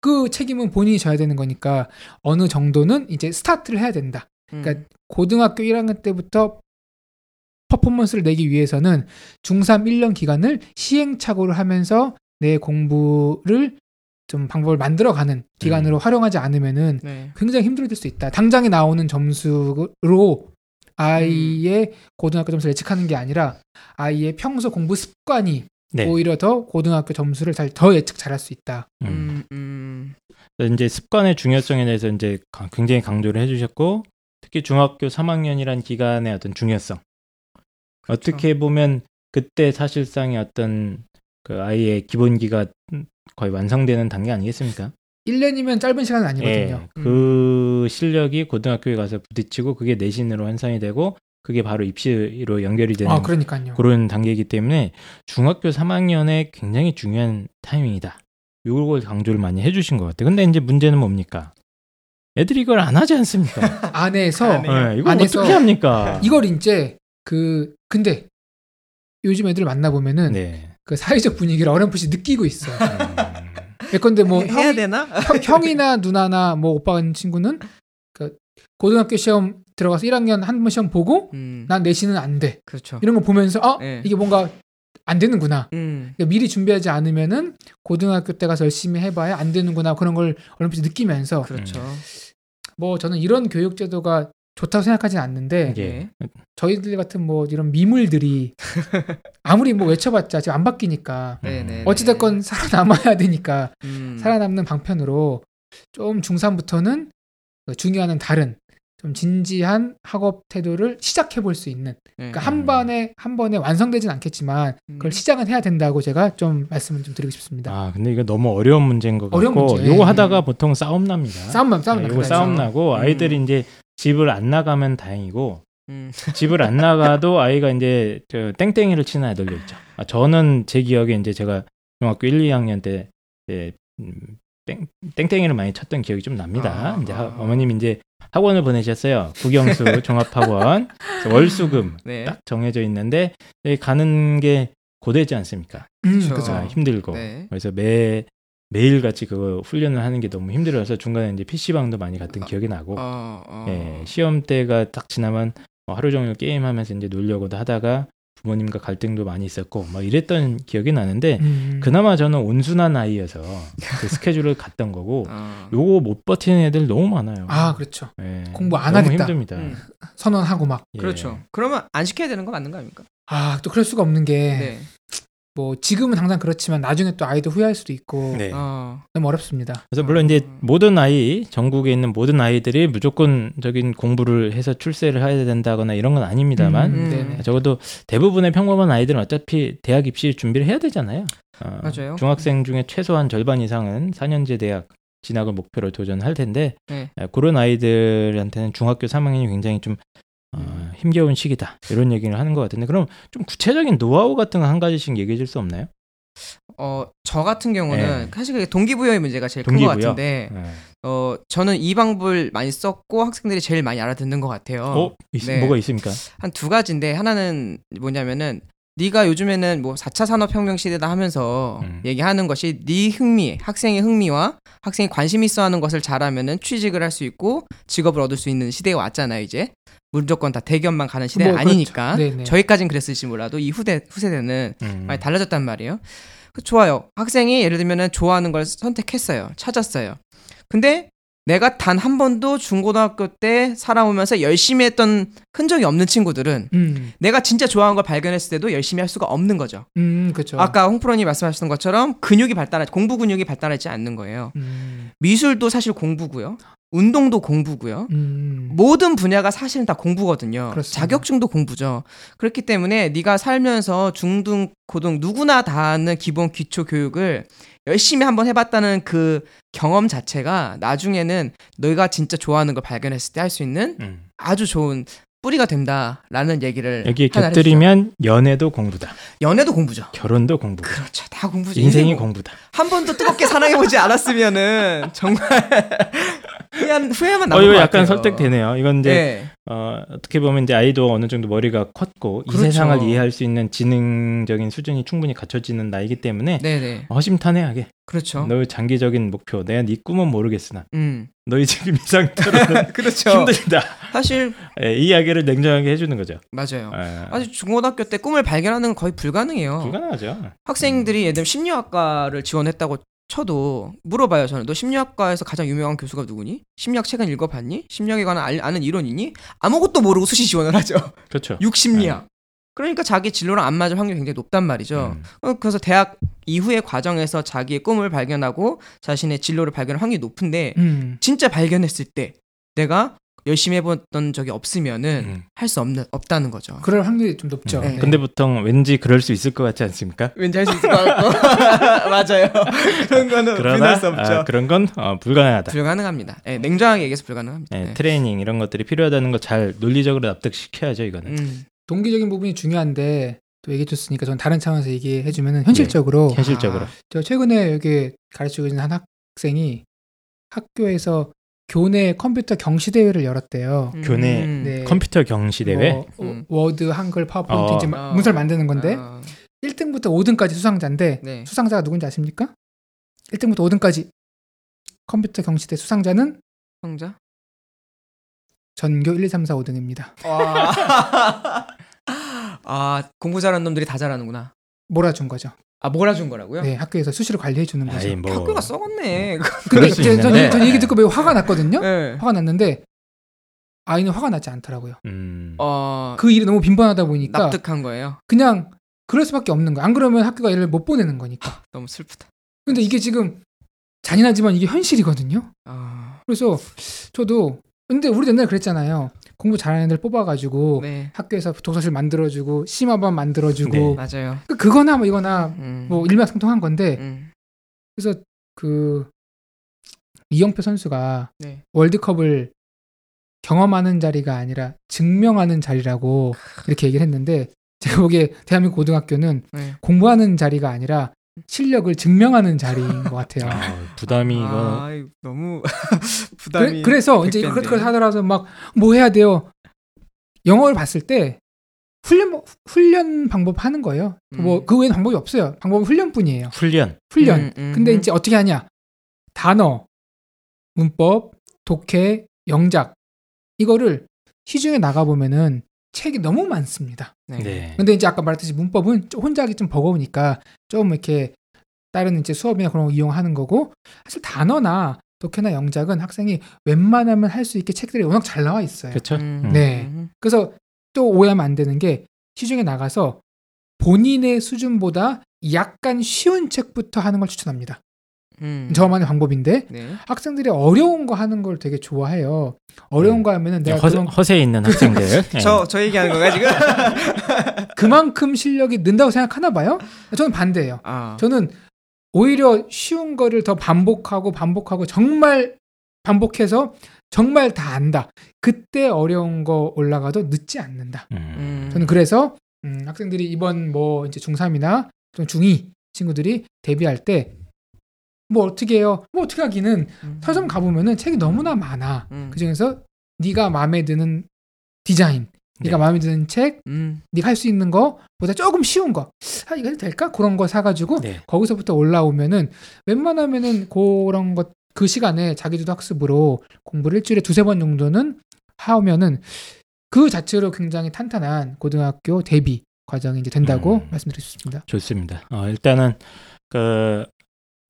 그 책임은 본인이 져야 되는 거니까 어느 정도는 이제 스타트를 해야 된다. 음. 그러니까 고등학교 1학년 때부터 퍼포먼스를 내기 위해서는 중3 1년 기간을 시행착오를 하면서 내 공부를 좀 방법을 만들어가는 기간으로 활용하지 않으면은 네. 굉장히 힘들어질 수 있다. 당장에 나오는 점수로 아이의 고등학교 점수를 예측하는 게 아니라 아이의 평소 공부 습관이 네. 오히려 더 고등학교 점수를 잘 더 예측 잘할 수 있다. 음. 음, 음. 이제 습관의 중요성에 대해서 이제 가- 굉장히 강조를 해주셨고 특히 중학교 3학년이란 기간의 어떤 중요성 어떻게 보면 그때 사실상의 어떤 그 아이의 기본기가 거의 완성되는 단계 아니겠습니까? 1년이면 짧은 시간은 아니거든요. 예, 그 실력이 고등학교에 가서 부딪히고 그게 내신으로 환산이 되고 그게 바로 입시로 연결이 되는 아. 그런 단계이기 때문에 중학교 3학년에 굉장히 중요한 타이밍이다. 이걸 강조를 많이 해주신 것 같아요. 근데 이제 문제는 뭡니까? 애들이 이걸 안 하지 않습니까? 안에서. 네, 이걸 안에서 어떻게 합니까? 이걸 이제 그 근데 요즘 애들 만나 보면은 네. 그 사회적 분위기를 어렴풋이 느끼고 있어요. 음, 예컨대 뭐 해야 형, 되나? 형, 형이나 누나나 뭐 오빠 같은 친구는 그 고등학교 시험 들어가서 1학년 한 번 시험 보고 음. 난 내신은 안 돼. 그렇죠. 이런 거 보면서 아 네. 이게 뭔가 안 되는구나. 음. 그러니까 미리 준비하지 않으면은 고등학교 때 가서 열심히 해봐야 안 되는구나 그런 걸 얼핏 느끼면서 그렇죠. 뭐 저는 이런 교육 제도가 좋다고 생각하진 않는데 예. 저희들 같은 뭐 이런 미물들이 아무리 뭐 외쳐봤자 지금 안 바뀌니까 네, 네. 어찌됐건 살아남아야 되니까 음. 살아남는 방편으로 좀 중3부터는 중요한 다른 좀 진지한 학업 태도를 시작해 볼 수 있는 네. 그러니까 한 번에 한 번에 완성되진 않겠지만 그걸 음. 시작은 해야 된다고 제가 좀 말씀을 좀 드리고 싶습니다. 아 근데 이거 너무 어려운 문제인 것 어려운 같고 문제. 요거 하다가 보통 싸움 납니다. 싸움만 싸움만 네, 요거 그래서. 싸움 나고 음. 아이들이 이제 집을 안 나가면 다행이고 음. 집을 안 나가도 아이가 이제 저 땡땡이를 치는 아이들도 있죠. 아, 저는 제 기억에 이제 제가 중학교 1, 2학년 때 이제 음, 땡, 땡땡이를 많이 쳤던 기억이 좀 납니다. 아, 이제 아. 하- 어머님 이제 학원을 보내셨어요. 국영수 종합학원 월수금 네. 딱 정해져 있는데 가는 게 고되지 않습니까? 음. 아, 힘들고 네. 그래서 매 매일 같이 그 훈련을 하는 게 너무 힘들어서 중간에 이제 PC방도 많이 갔던 아, 기억이 나고 어, 어. 예, 시험 때가 딱 지나면 어, 하루 종일 게임하면서 이제 놀려고도 하다가 부모님과 갈등도 많이 있었고 막 이랬던 기억이 나는데 음. 그나마 저는 온순한 아이여서 그 스케줄을 갔던 거고 어. 요거 못 버티는 애들 너무 많아요. 아 그렇죠. 예, 공부 안 너무 하겠다. 힘듭니다. 음. 선언하고 막. 예. 그렇죠. 그러면 안 시켜야 되는 거 맞는 거 아닙니까? 아, 또 그럴 수가 없는 게, 네. 뭐, 지금은 항상 그렇지만 나중에 또 아이도 후회할 수도 있고, 네. 어. 너무 어렵습니다. 그래서 물론 이제 음. 모든 아이 전국에 있는 모든 아이들이 무조건적인 공부를 해서 출세를 해야 된다거나 이런 건 아닙니다만 음, 음. 네네. 적어도 대부분의 평범한 아이들은 어차피 대학 입시 준비를 해야 되잖아요. 어, 맞아요. 중학생 중에 최소한 절반 이상은 4년제 대학 진학을 목표로 도전할 텐데 네. 어, 그런 아이들한테는 중학교 3학년이 굉장히 좀 어, 힘겨운 시기다 이런 얘기를 하는 것 같은데 그럼 좀 구체적인 노하우 같은 거 한 가지씩 얘기해 줄 수 없나요? 어, 저 같은 경우는 네. 사실 그게 동기부여의 문제가 제일 큰 것? 같은데 네. 어, 저는 이 방법을 많이 썼고 학생들이 제일 많이 알아듣는 것 같아요. 어, 있- 네. 뭐가 있습니까? 한 두 가지인데 하나는 뭐냐면은 네가 요즘에는 뭐 4차 산업혁명 시대다 하면서 음. 얘기하는 것이 네 흥미, 학생의 흥미와 학생이 관심 있어 하는 것을 잘하면은 취직을 할 수 있고 직업을 얻을 수 있는 시대가 왔잖아요, 이제. 무조건 다 대기업만 가는 시대는 뭐, 아니니까. 그렇죠. 네네. 저희까진 그랬을지 몰라도 이 후대 후세대는 음. 많이 달라졌단 말이에요. 그 좋아요. 학생이 예를 들면은 좋아하는 걸 선택했어요. 찾았어요. 근데 내가 단 한 번도 중고등학교 때 살아오면서 열심히 했던 흔적이 없는 친구들은 음, 내가 진짜 좋아하는 걸 발견했을 때도 열심히 할 수가 없는 거죠. 음, 그렇죠. 아까 홍프로님 말씀하셨던 것처럼 근육이 발달하 공부 근육이 발달하지 않는 거예요. 음, 미술도 사실 공부고요. 운동도 공부고요. 음, 모든 분야가 사실은 다 공부거든요. 그렇습니다. 자격증도 공부죠. 그렇기 때문에 네가 살면서 중등, 고등 누구나 다 하는 기본 기초 교육을 열심히 한번 해봤다는 그 경험 자체가 나중에는 너희가 진짜 좋아하는 걸 발견했을 때 할 수 있는 음. 아주 좋은 뿌리가 된다라는 얘기를 여기에 곁들이면 연애도 공부다. 연애도 공부죠. 결혼도 공부. 그렇죠. 다 공부죠. 인생이 인생 공부다. 한 번도 뜨겁게 사랑해 보지 않았으면은 정말 후회한, 후회만 어 남을 이거 것 약간 같아요. 설득되네요. 이건 이제 네. 어, 어떻게 보면 이제 아이도 어느 정도 머리가 컸고 이 그렇죠. 세상을 이해할 수 있는 지능적인 수준이 충분히 갖춰지는 나이기 때문에 네네. 허심탄회하게 그렇죠. 너의 장기적인 목표, 내가 네 꿈은 모르겠으나 음. 너희 지금 이 상태로는 그렇죠. 힘들다. 사실 예, 이 이야기를 냉정하게 해주는 거죠. 맞아요. 예, 아직 중고등학교 때 꿈을 발견하는 건 거의 불가능해요. 불가능하죠. 학생들이 예를 들면 심리학과를 지원했다고 쳐도 물어봐요. 저는 너 심리학과에서 가장 유명한 교수가 누구니? 심리학 책은 읽어봤니? 심리학에 관한 알- 아는 이론이니? 아무것도 모르고 수시 지원을 하죠. 그렇죠. 육심리학. 그러니까 자기 진로랑 안 맞을 확률이 굉장히 높단 말이죠. 음. 어, 그래서 대학 이후의 과정에서 자기의 꿈을 발견하고 자신의 진로를 발견할 확률이 높은데 음, 진짜 발견했을 때 내가 열심히 해봤던 적이 없으면은 음. 할수 없는 없다는 거죠. 그럴 확률이 좀 높죠. 네. 네. 근데 보통 왠지 그럴 수 있을 것 같지 않습니까? 왠지 할 수 있을 것 같고 맞아요. 그런 거는 그러나 부인할 수 없죠. 아, 그런 건 어, 불가능하다. 불가능합니다. 예, 냉정하게 얘기해서 불가능합니다. 예, 예. 트레이닝 이런 것들이 필요하다는 거 잘 논리적으로 납득시켜야죠 이거는. 음. 동기적인 부분이 중요한데 또 얘기해줬으니까 전 다른 차원에서 얘기해주면은 현실적으로 현실적으로. 아. 저 최근에 여기 가르치고 있는 한 학생이 학교에서 교내 컴퓨터 경시 대회를 열었대요. 교내 음. 네. 컴퓨터 경시 대회. 뭐, 음. 워드, 한글, 파워포인트 어. 이제 막 문서를 만드는 건데 아, 1등부터 5등까지 수상자인데 네. 수상자가 누군지 아십니까? 1등부터 5등까지 컴퓨터 경시대 수상자는 성자? 전교 1, 2, 3, 4, 5등입니다. 와. 아 공부 잘하는 놈들이 다 잘하는구나. 몰아준 거죠. 아 몰아준 거라고요? 네, 학교에서 수시로 관리해 주는 거죠. 아이 뭐 학교가 썩었네. 근데 그럴 수 이제 전, 얘기 듣고 매우 화가 났거든요. 네. 화가 났는데 아이는 화가 나지 않더라고요. 음. 어 그 일이 너무 빈번하다 보니까 납득한 거예요. 그냥 그럴 수밖에 없는 거야. 안 그러면 학교가 얘를 못 보내는 거니까. 너무 슬프다. 근데 이게 지금 잔인하지만 이게 현실이거든요. 아, 그래서 저도 근데 우리 옛날에 그랬잖아요. 공부 잘하는 애들 뽑아가지고 네 학교에서 독서실 만들어주고 심화반 만들어주고 네. 맞아요. 그- 그거나 뭐 이거나 음. 뭐 일맥상통한 건데 음. 그래서 그 이영표 선수가 네. 월드컵을 경험하는 자리가 아니라 증명하는 자리라고 이렇게 얘기를 했는데 제가 보기에 대한민국 고등학교는 네. 공부하는 자리가 아니라 실력을 증명하는 자리인 것 같아요. 아, 부담이 아, 이거 너무 부담이. 그래, 서 이제. 그렇게 하더라도 막 뭐 해야 돼요. 영어를 봤을 때 훈련 훈련 방법 하는 거예요. 뭐 음. 그 외에 방법이 없어요. 방법은 훈련뿐이에요. 훈련. 훈련. 음, 음, 근데 음. 이제 어떻게 하냐? 단어, 문법, 독해, 영작 이거를 시중에 나가 보면은 책이 너무 많습니다. 네. 네. 근데 이제 아까 말했듯이 문법은 좀 혼자 하기 좀 버거우니까 좀 이렇게 다른 이제 수업이나 그런 거 이용하는 거고 사실 단어나 독해나 영작은 학생이 웬만하면 할 수 있게 책들이 워낙 잘 나와 있어요. 그렇죠. 음. 네. 음. 그래서 또 오해하면 안 되는 게 시중에 나가서 본인의 수준보다 약간 쉬운 책부터 하는 걸 추천합니다. 음. 저만의 방법인데 네. 학생들이 어려운 거 하는 걸 되게 좋아해요. 어려운 음. 거 하면은 내가 허세, 그만, 허세 있는 학생들. 네. 저, 저 얘기하는 건가 지금? 그만큼 실력이 는다고 생각하나 봐요. 저는 반대예요. 아. 저는 오히려 쉬운 거를 더 반복하고 반복하고 정말 반복해서 정말 다 안다. 그때 어려운 거 올라가도 늦지 않는다. 음. 음. 저는 그래서 음, 학생들이 이번 뭐 이제 중3이나 좀 중2 친구들이 데뷔할 때 뭐 어떻게 해요? 뭐 어떻게 하기는 음. 서점 가보면은 책이 너무나 많아. 음. 그 중에서 네가 마음에 드는 디자인, 네가 네. 마음에 드는 책, 음. 네가 할 수 있는 거보다 조금 쉬운 거, 아 이거 해도 될까? 그런 거 사가지고 네. 거기서부터 올라오면은 웬만하면은 그런 것 그 시간에 자기주도 학습으로 공부를 일주일에 두세 번 정도는 하면은 그 자체로 굉장히 탄탄한 고등학교 대비 과정이 이제 된다고 음. 말씀드릴 수 있습니다. 좋습니다. 어, 일단은 그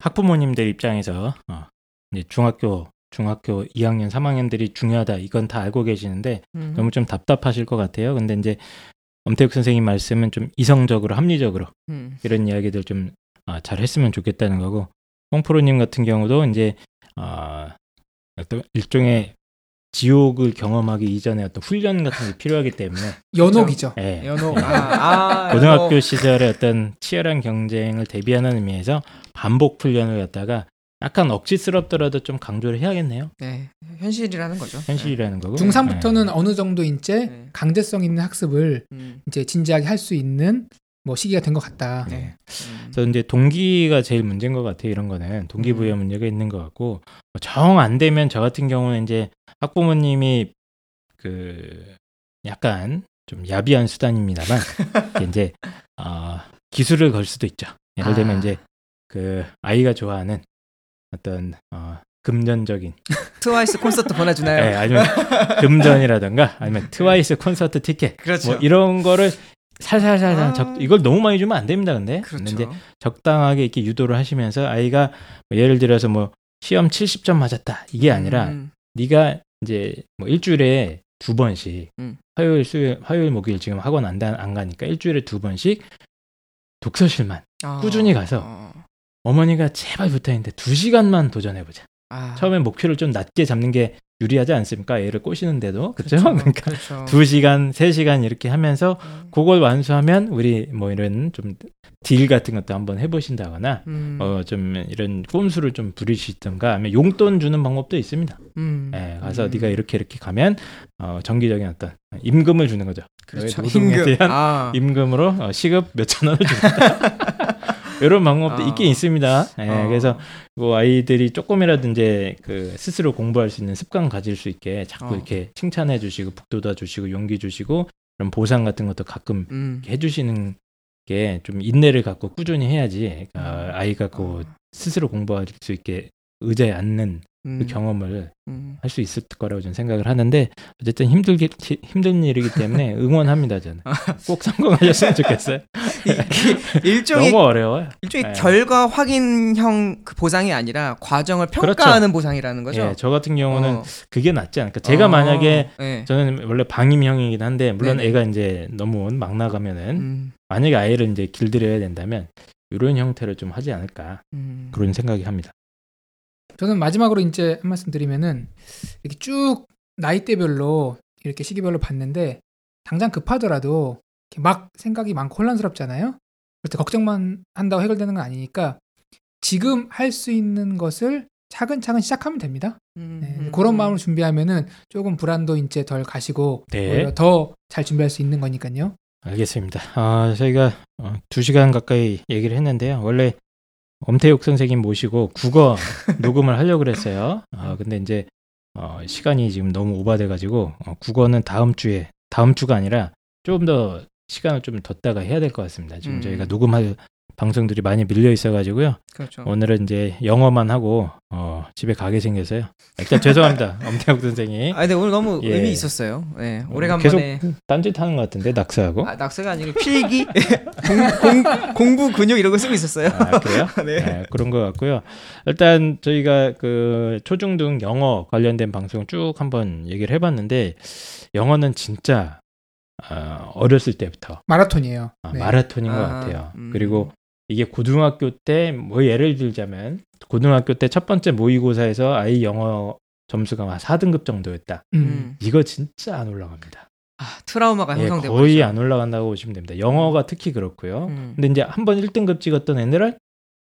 학부모님들 입장에서 어, 이제 중학교 중학교 2학년, 3학년들이 중요하다 이건 다 알고 계시는데 음. 너무 좀 답답하실 것 같아요. 근데 이제 엄태욱 선생님 말씀은 좀 이성적으로 합리적으로 음. 이런 이야기들 좀 아, 잘 했으면 좋겠다는 거고 홍프로님 같은 경우도 이제 아, 어떤 일종의 지옥을 경험하기 이전에 어떤 훈련 같은 게 필요하기 때문에 연옥이죠. 예, 연호. 아, 아, 고등학교 연호. 시절의 어떤 치열한 경쟁을 대비하는 의미에서 반복 훈련을 갖다가 약간 억지스럽더라도 좀 강조를 해야겠네요. 네. 현실이라는 거죠. 현실이라는 거고. 중3부터는 네. 어느 정도 이제 네. 강제성 있는 학습을 음. 이제 진지하게 할 수 있는 뭐 시기가 된 것 같다. 네. 음. 그래서 이제 동기가 제일 문제인 것 같아요. 이런 거는 동기부여 문제가 있는 것 같고 정 안 되면 저 같은 경우는 이제 학부모님이 그 약간 좀 야비한 수단입니다만 이제 어, 기술을 걸 수도 있죠. 예를 들면 아. 이제 그 아이가 좋아하는 어떤 어, 금전적인 트와이스 콘서트 보내주나요? 예, 아니면 금전이라든가 아니면 트와이스 콘서트 티켓 그렇죠. 뭐 이런 거를 살살살살 아. 적, 이걸 너무 많이 주면 안 됩니다. 근데 근데 그렇죠. 이제 적당하게 이렇게 유도를 하시면서 아이가 뭐 예를 들어서 뭐 시험 70점 맞았다 이게 아니라 음. 네가 이제 뭐 일주일에 두 번씩 음. 화요일 수요일 화요일 목요일 지금 학원 안, 다- 안 가니까 일주일에 두 번씩 독서실만 아. 꾸준히 가서 어. 어머니가 제발 부탁인데 두 시간만 도전해 보자. 아. 처음에 목표를 좀 낮게 잡는 게 유리하지 않습니까? 애를 꼬시는데도 그렇죠? 그러니까 그렇죠. 두 시간, 세 시간 이렇게 하면서 음. 그걸 완수하면 우리 뭐 이런 좀 딜 같은 것도 한번 해 보신다거나 음. 어좀 이런 꼼수를 좀 부리시던가 아니면 용돈 주는 방법도 있습니다. 음. 예, 가서 음. 네가 이렇게 이렇게 가면 어 정기적인 어떤 임금을 주는 거죠. 그렇죠. 임금. 대한 아. 임금으로 어, 시급 몇천 원을 준다. 이런 방법도 어. 있긴 있습니다. 예, 어. 그래서 뭐 아이들이 조금이라도 이제 그 스스로 공부할 수 있는 습관 가질 수 있게 자꾸 어. 이렇게 칭찬해 주시고 북돋아 주시고 용기 주시고 그런 보상 같은 것도 가끔 음. 해주시는 게 좀 인내를 갖고 꾸준히 해야지 어, 아이가 그 어. 스스로 공부할 수 있게 의자에 앉는 음, 그 경험을 음. 할수 있을 거라고 저는 생각을 하는데 어쨌든 힘들기 힘든 일이기 때문에 응원합니다 저는 꼭 성공하셨으면 좋겠어요. 이- 일종의 너무 어려워요. 일종의 네. 결과 확인형 그 보상이 아니라 과정을 평가하는 보상이라는 거죠. 예, 저 같은 경우는 어. 그게 낫지 않을까. 제가 어, 만약에 예. 저는 원래 방임형이긴 한데 물론 네네. 애가 이제 너무 막 나가면은 음, 만약에 아이를 이제 길들여야 된다면 이런 형태로 좀 하지 않을까 음. 그런 생각이 합니다. 저는 마지막으로 이제 한 말씀 드리면은 이렇게 쭉 나이대별로 이렇게 시기별로 봤는데 당장 급하더라도 이렇게 막 생각이 많고 혼란스럽잖아요. 그럴 때 걱정만 한다고 해결되는 건 아니니까 지금 할 수 있는 것을 차근차근 시작하면 됩니다. 음, 네, 음, 그런 음. 마음을 준비하면은 조금 불안도 이제 덜 가시고 네. 오히려 더 잘 준비할 수 있는 거니까요. 알겠습니다. 아, 저희가 어, 두 시간 가까이 얘기를 했는데요. 원래 엄태욱 선생님 모시고 국어 녹음을 하려고 그랬어요. 아, 근데 이제 어, 시간이 지금 너무 오바돼 가지고 어, 국어는 다음 주에 다음 주가 아니라 조금 더 시간을 좀 뒀다가 해야 될 것 같습니다. 지금 음. 저희가 녹음할 방송들이 많이 밀려 있어가지고요. 그렇죠. 오늘은 이제 영어만 하고 어, 집에 가게 생겨서요. 일단 죄송합니다, 엄태욱 선생님. 아 근데 오늘 너무 예. 의미 있었어요. 네, 어, 오래간만에 계속 딴짓 하는 것 같은데 낙서하고. 아, 낙서가 아니고 필기, 공, 공, 공부 근육 이런 거 쓰고 있었어요. 아, 그래요? 네. 네, 그런 것 같고요. 일단 저희가 그 초중등 영어 관련된 방송 쭉 한번 얘기를 해봤는데 영어는 진짜 어, 어렸을 때부터 마라톤이에요. 아, 네. 마라톤인 것 아, 같아요. 음. 그리고 이게 고등학교 때 뭐 예를 들자면 고등학교 때 첫 번째 모의고사에서 아이 영어 점수가 한 4등급 정도였다. 음. 음. 이거 진짜 안 올라갑니다. 아, 트라우마가 예, 형성돼 거의 버리죠. 안 올라간다고 보시면 됩니다. 영어가 특히 그렇고요. 음, 근데 이제 한 번 1등급 찍었던 애들은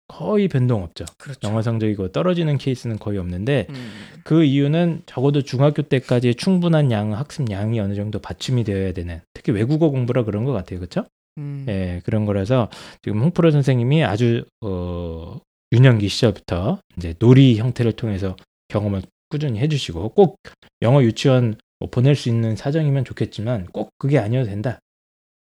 거의 변동 없죠. 그렇죠. 영어 성적이고 떨어지는 케이스는 거의 없는데 음, 그 이유는 적어도 중학교 때까지 충분한 양 학습 양이 어느 정도 받침이 되어야 되는 특히 외국어 공부라 그런 것 같아요, 그렇죠? 음. 예, 그런 거라서 지금 홍프로 선생님이 아주 어, 유년기 시절부터 이제 놀이 형태를 통해서 경험을 꾸준히 해주시고 꼭 영어 유치원 뭐 보낼 수 있는 사정이면 좋겠지만 꼭 그게 아니어도 된다.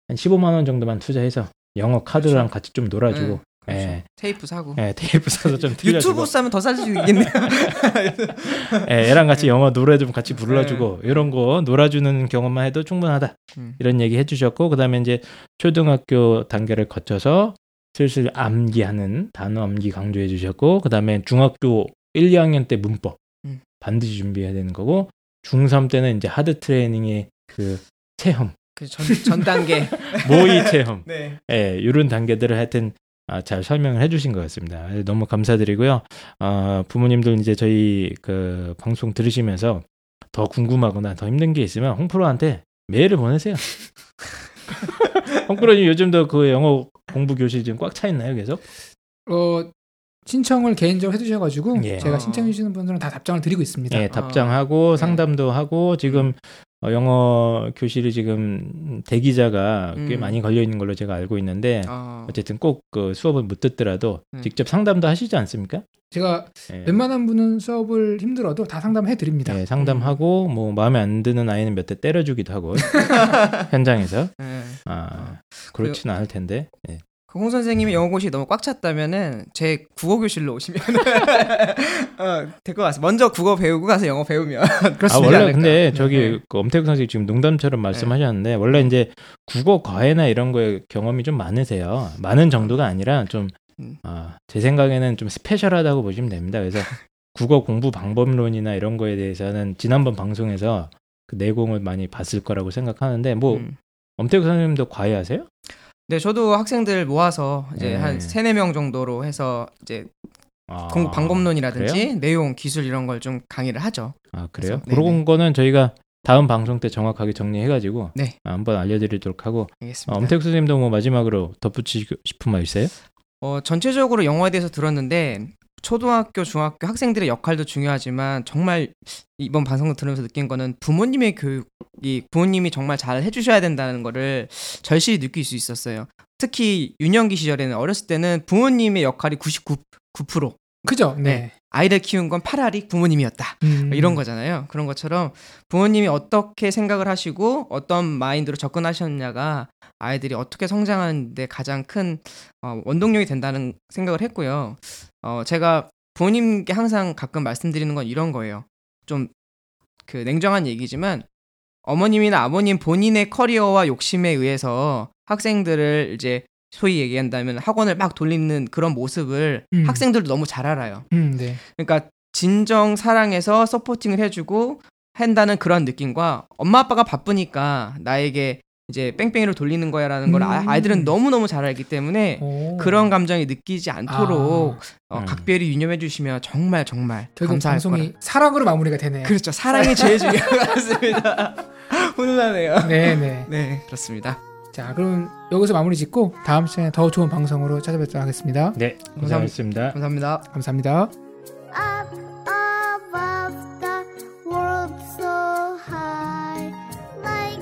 한 15만 원 정도만 투자해서 영어 카드랑 같이 좀 놀아주고 네, 그렇죠. 예. 테이프 사고. 예, 테이프 사서 좀 틀려주고 유튜브 싸면 더살수 있겠네요. 예, 애랑 같이 영어 노래 좀 같이 불러주고 이런 거 놀아주는 경험만 해도 충분하다 음. 이런 얘기 해주셨고 그다음에 이제 초등학교 단계를 거쳐서 슬슬 암기하는 단어 암기 강조해 주셨고 그다음에 중학교 1, 2학년 때 문법 음. 반드시 준비해야 되는 거고 중3 때는 이제 하드 트레이닝의 그 체험 그 전 전 단계. 모의 체험 네. 예, 이런 단계들을 하여튼 아, 잘 설명을 해주신 것 같습니다. 예, 너무 감사드리고요. 아, 부모님들 이제 저희 그 방송 들으시면서 더 궁금하거나 더 힘든 게 있으면 홍프로한테 메일을 보내세요. 홍프로님 요즘도 그 영어 공부 교실 지금 꽉 차 있나요, 계속? 어, 신청을 개인적으로 해주셔가지고 예. 제가 어. 신청해 주시는 분들은 다 답장을 드리고 있습니다. 예, 답장하고 네. 상담도 하고 지금 어, 영어 교실이 지금 대기자가 꽤 음. 많이 걸려 있는 걸로 제가 알고 있는데 어, 어쨌든 꼭 그 수업을 못 듣더라도 음. 직접 상담도 하시지 않습니까? 제가 예. 웬만한 분은 수업을 힘들어도 다 상담해 드립니다. 네, 상담하고 뭐 마음에 안 드는 아이는 몇 대 때려주기도 하고 현장에서 네. 아 그렇지는 않을 텐데 네. 그 홍 선생님이 영어 교실이 너무 꽉 찼다면은 제 국어 교실로 오시면 어, 될것 같습니다. 먼저 국어 배우고 가서 영어 배우면 아 그렇습니다. 원래 않을까. 근데 네. 저기 그 엄태국 선생님 지금 농담처럼 말씀하셨는데 원래 이제 국어 과외나 이런 거에 경험이 좀 많으세요 많은 정도가 아니라 좀 음. 아, 제 생각에는 좀 스페셜하다고 보시면 됩니다 그래서 국어 공부 방법론이나 이런 거에 대해서는 지난번 방송에서 그 내공을 많이 봤을 거라고 생각하는데 뭐 음. 엄태국 선생님도 과외하세요? 네, 저도 학생들 모아서 이제 네. 한 세네 명 정도로 해서 이제 아, 공부 방법론이라든지 그래요? 내용, 기술 이런 걸 좀 강의를 하죠. 아 그래요? 네네. 그런 거는 저희가 다음 방송 때 정확하게 정리해가지고 네. 아, 한번 알려드리도록 하고 알겠습니다. 어, 엄태국 선생님도 뭐 마지막으로 덧붙이고 싶은 말 있어요? 어, 전체적으로 영어에 대해서 들었는데 초등학교, 중학교 학생들의 역할도 중요하지만 정말 이번 방송을 들으면서 느낀 거는 부모님의 교육이 부모님이 정말 잘 해주셔야 된다는 거를 절실히 느낄 수 있었어요. 특히 유년기 시절에는 어렸을 때는 부모님의 역할이 99, 9% 그죠? 네. 네. 아이를 키운 건 파라리 부모님이었다. 음. 이런 거잖아요. 그런 것처럼 부모님이 어떻게 생각을 하시고 어떤 마인드로 접근하셨냐가 아이들이 어떻게 성장하는데 가장 큰 어, 원동력이 된다는 생각을 했고요. 어, 제가 부모님께 항상 가끔 말씀드리는 건 이런 거예요. 좀 그 냉정한 얘기지만 어머님이나 아버님 본인의 커리어와 욕심에 의해서 학생들을 이제 소위 얘기한다면 학원을 막 돌리는 그런 모습을 음. 학생들도 너무 잘 알아요. 음, 네. 그러니까 진정 사랑해서 서포팅을 해주고 한다는 그런 느낌과 엄마 아빠가 바쁘니까 나에게 이제 뺑뺑이로 돌리는 거야라는 걸 아, 음. 아, 이들은 너무너무 잘 알기 때문에 오. 그런 감정이 느끼지 않도록 아. 어, 음. 각별히 유념해 주시면 정말 정말 감사할 거라. 사랑으로 마무리가 되네요. 그렇죠. 사랑이 제일 중요한 것 같습니다. 훈훈하네요. 네네. 네 그렇습니다. 자 그럼 여기서 마무리 짓고 다음 시간에 더 좋은 방송으로 찾아뵙도록 하겠습니다. 네 감사합니다. 감사합니다. 감사합니다. 감사합니다. above the world so high like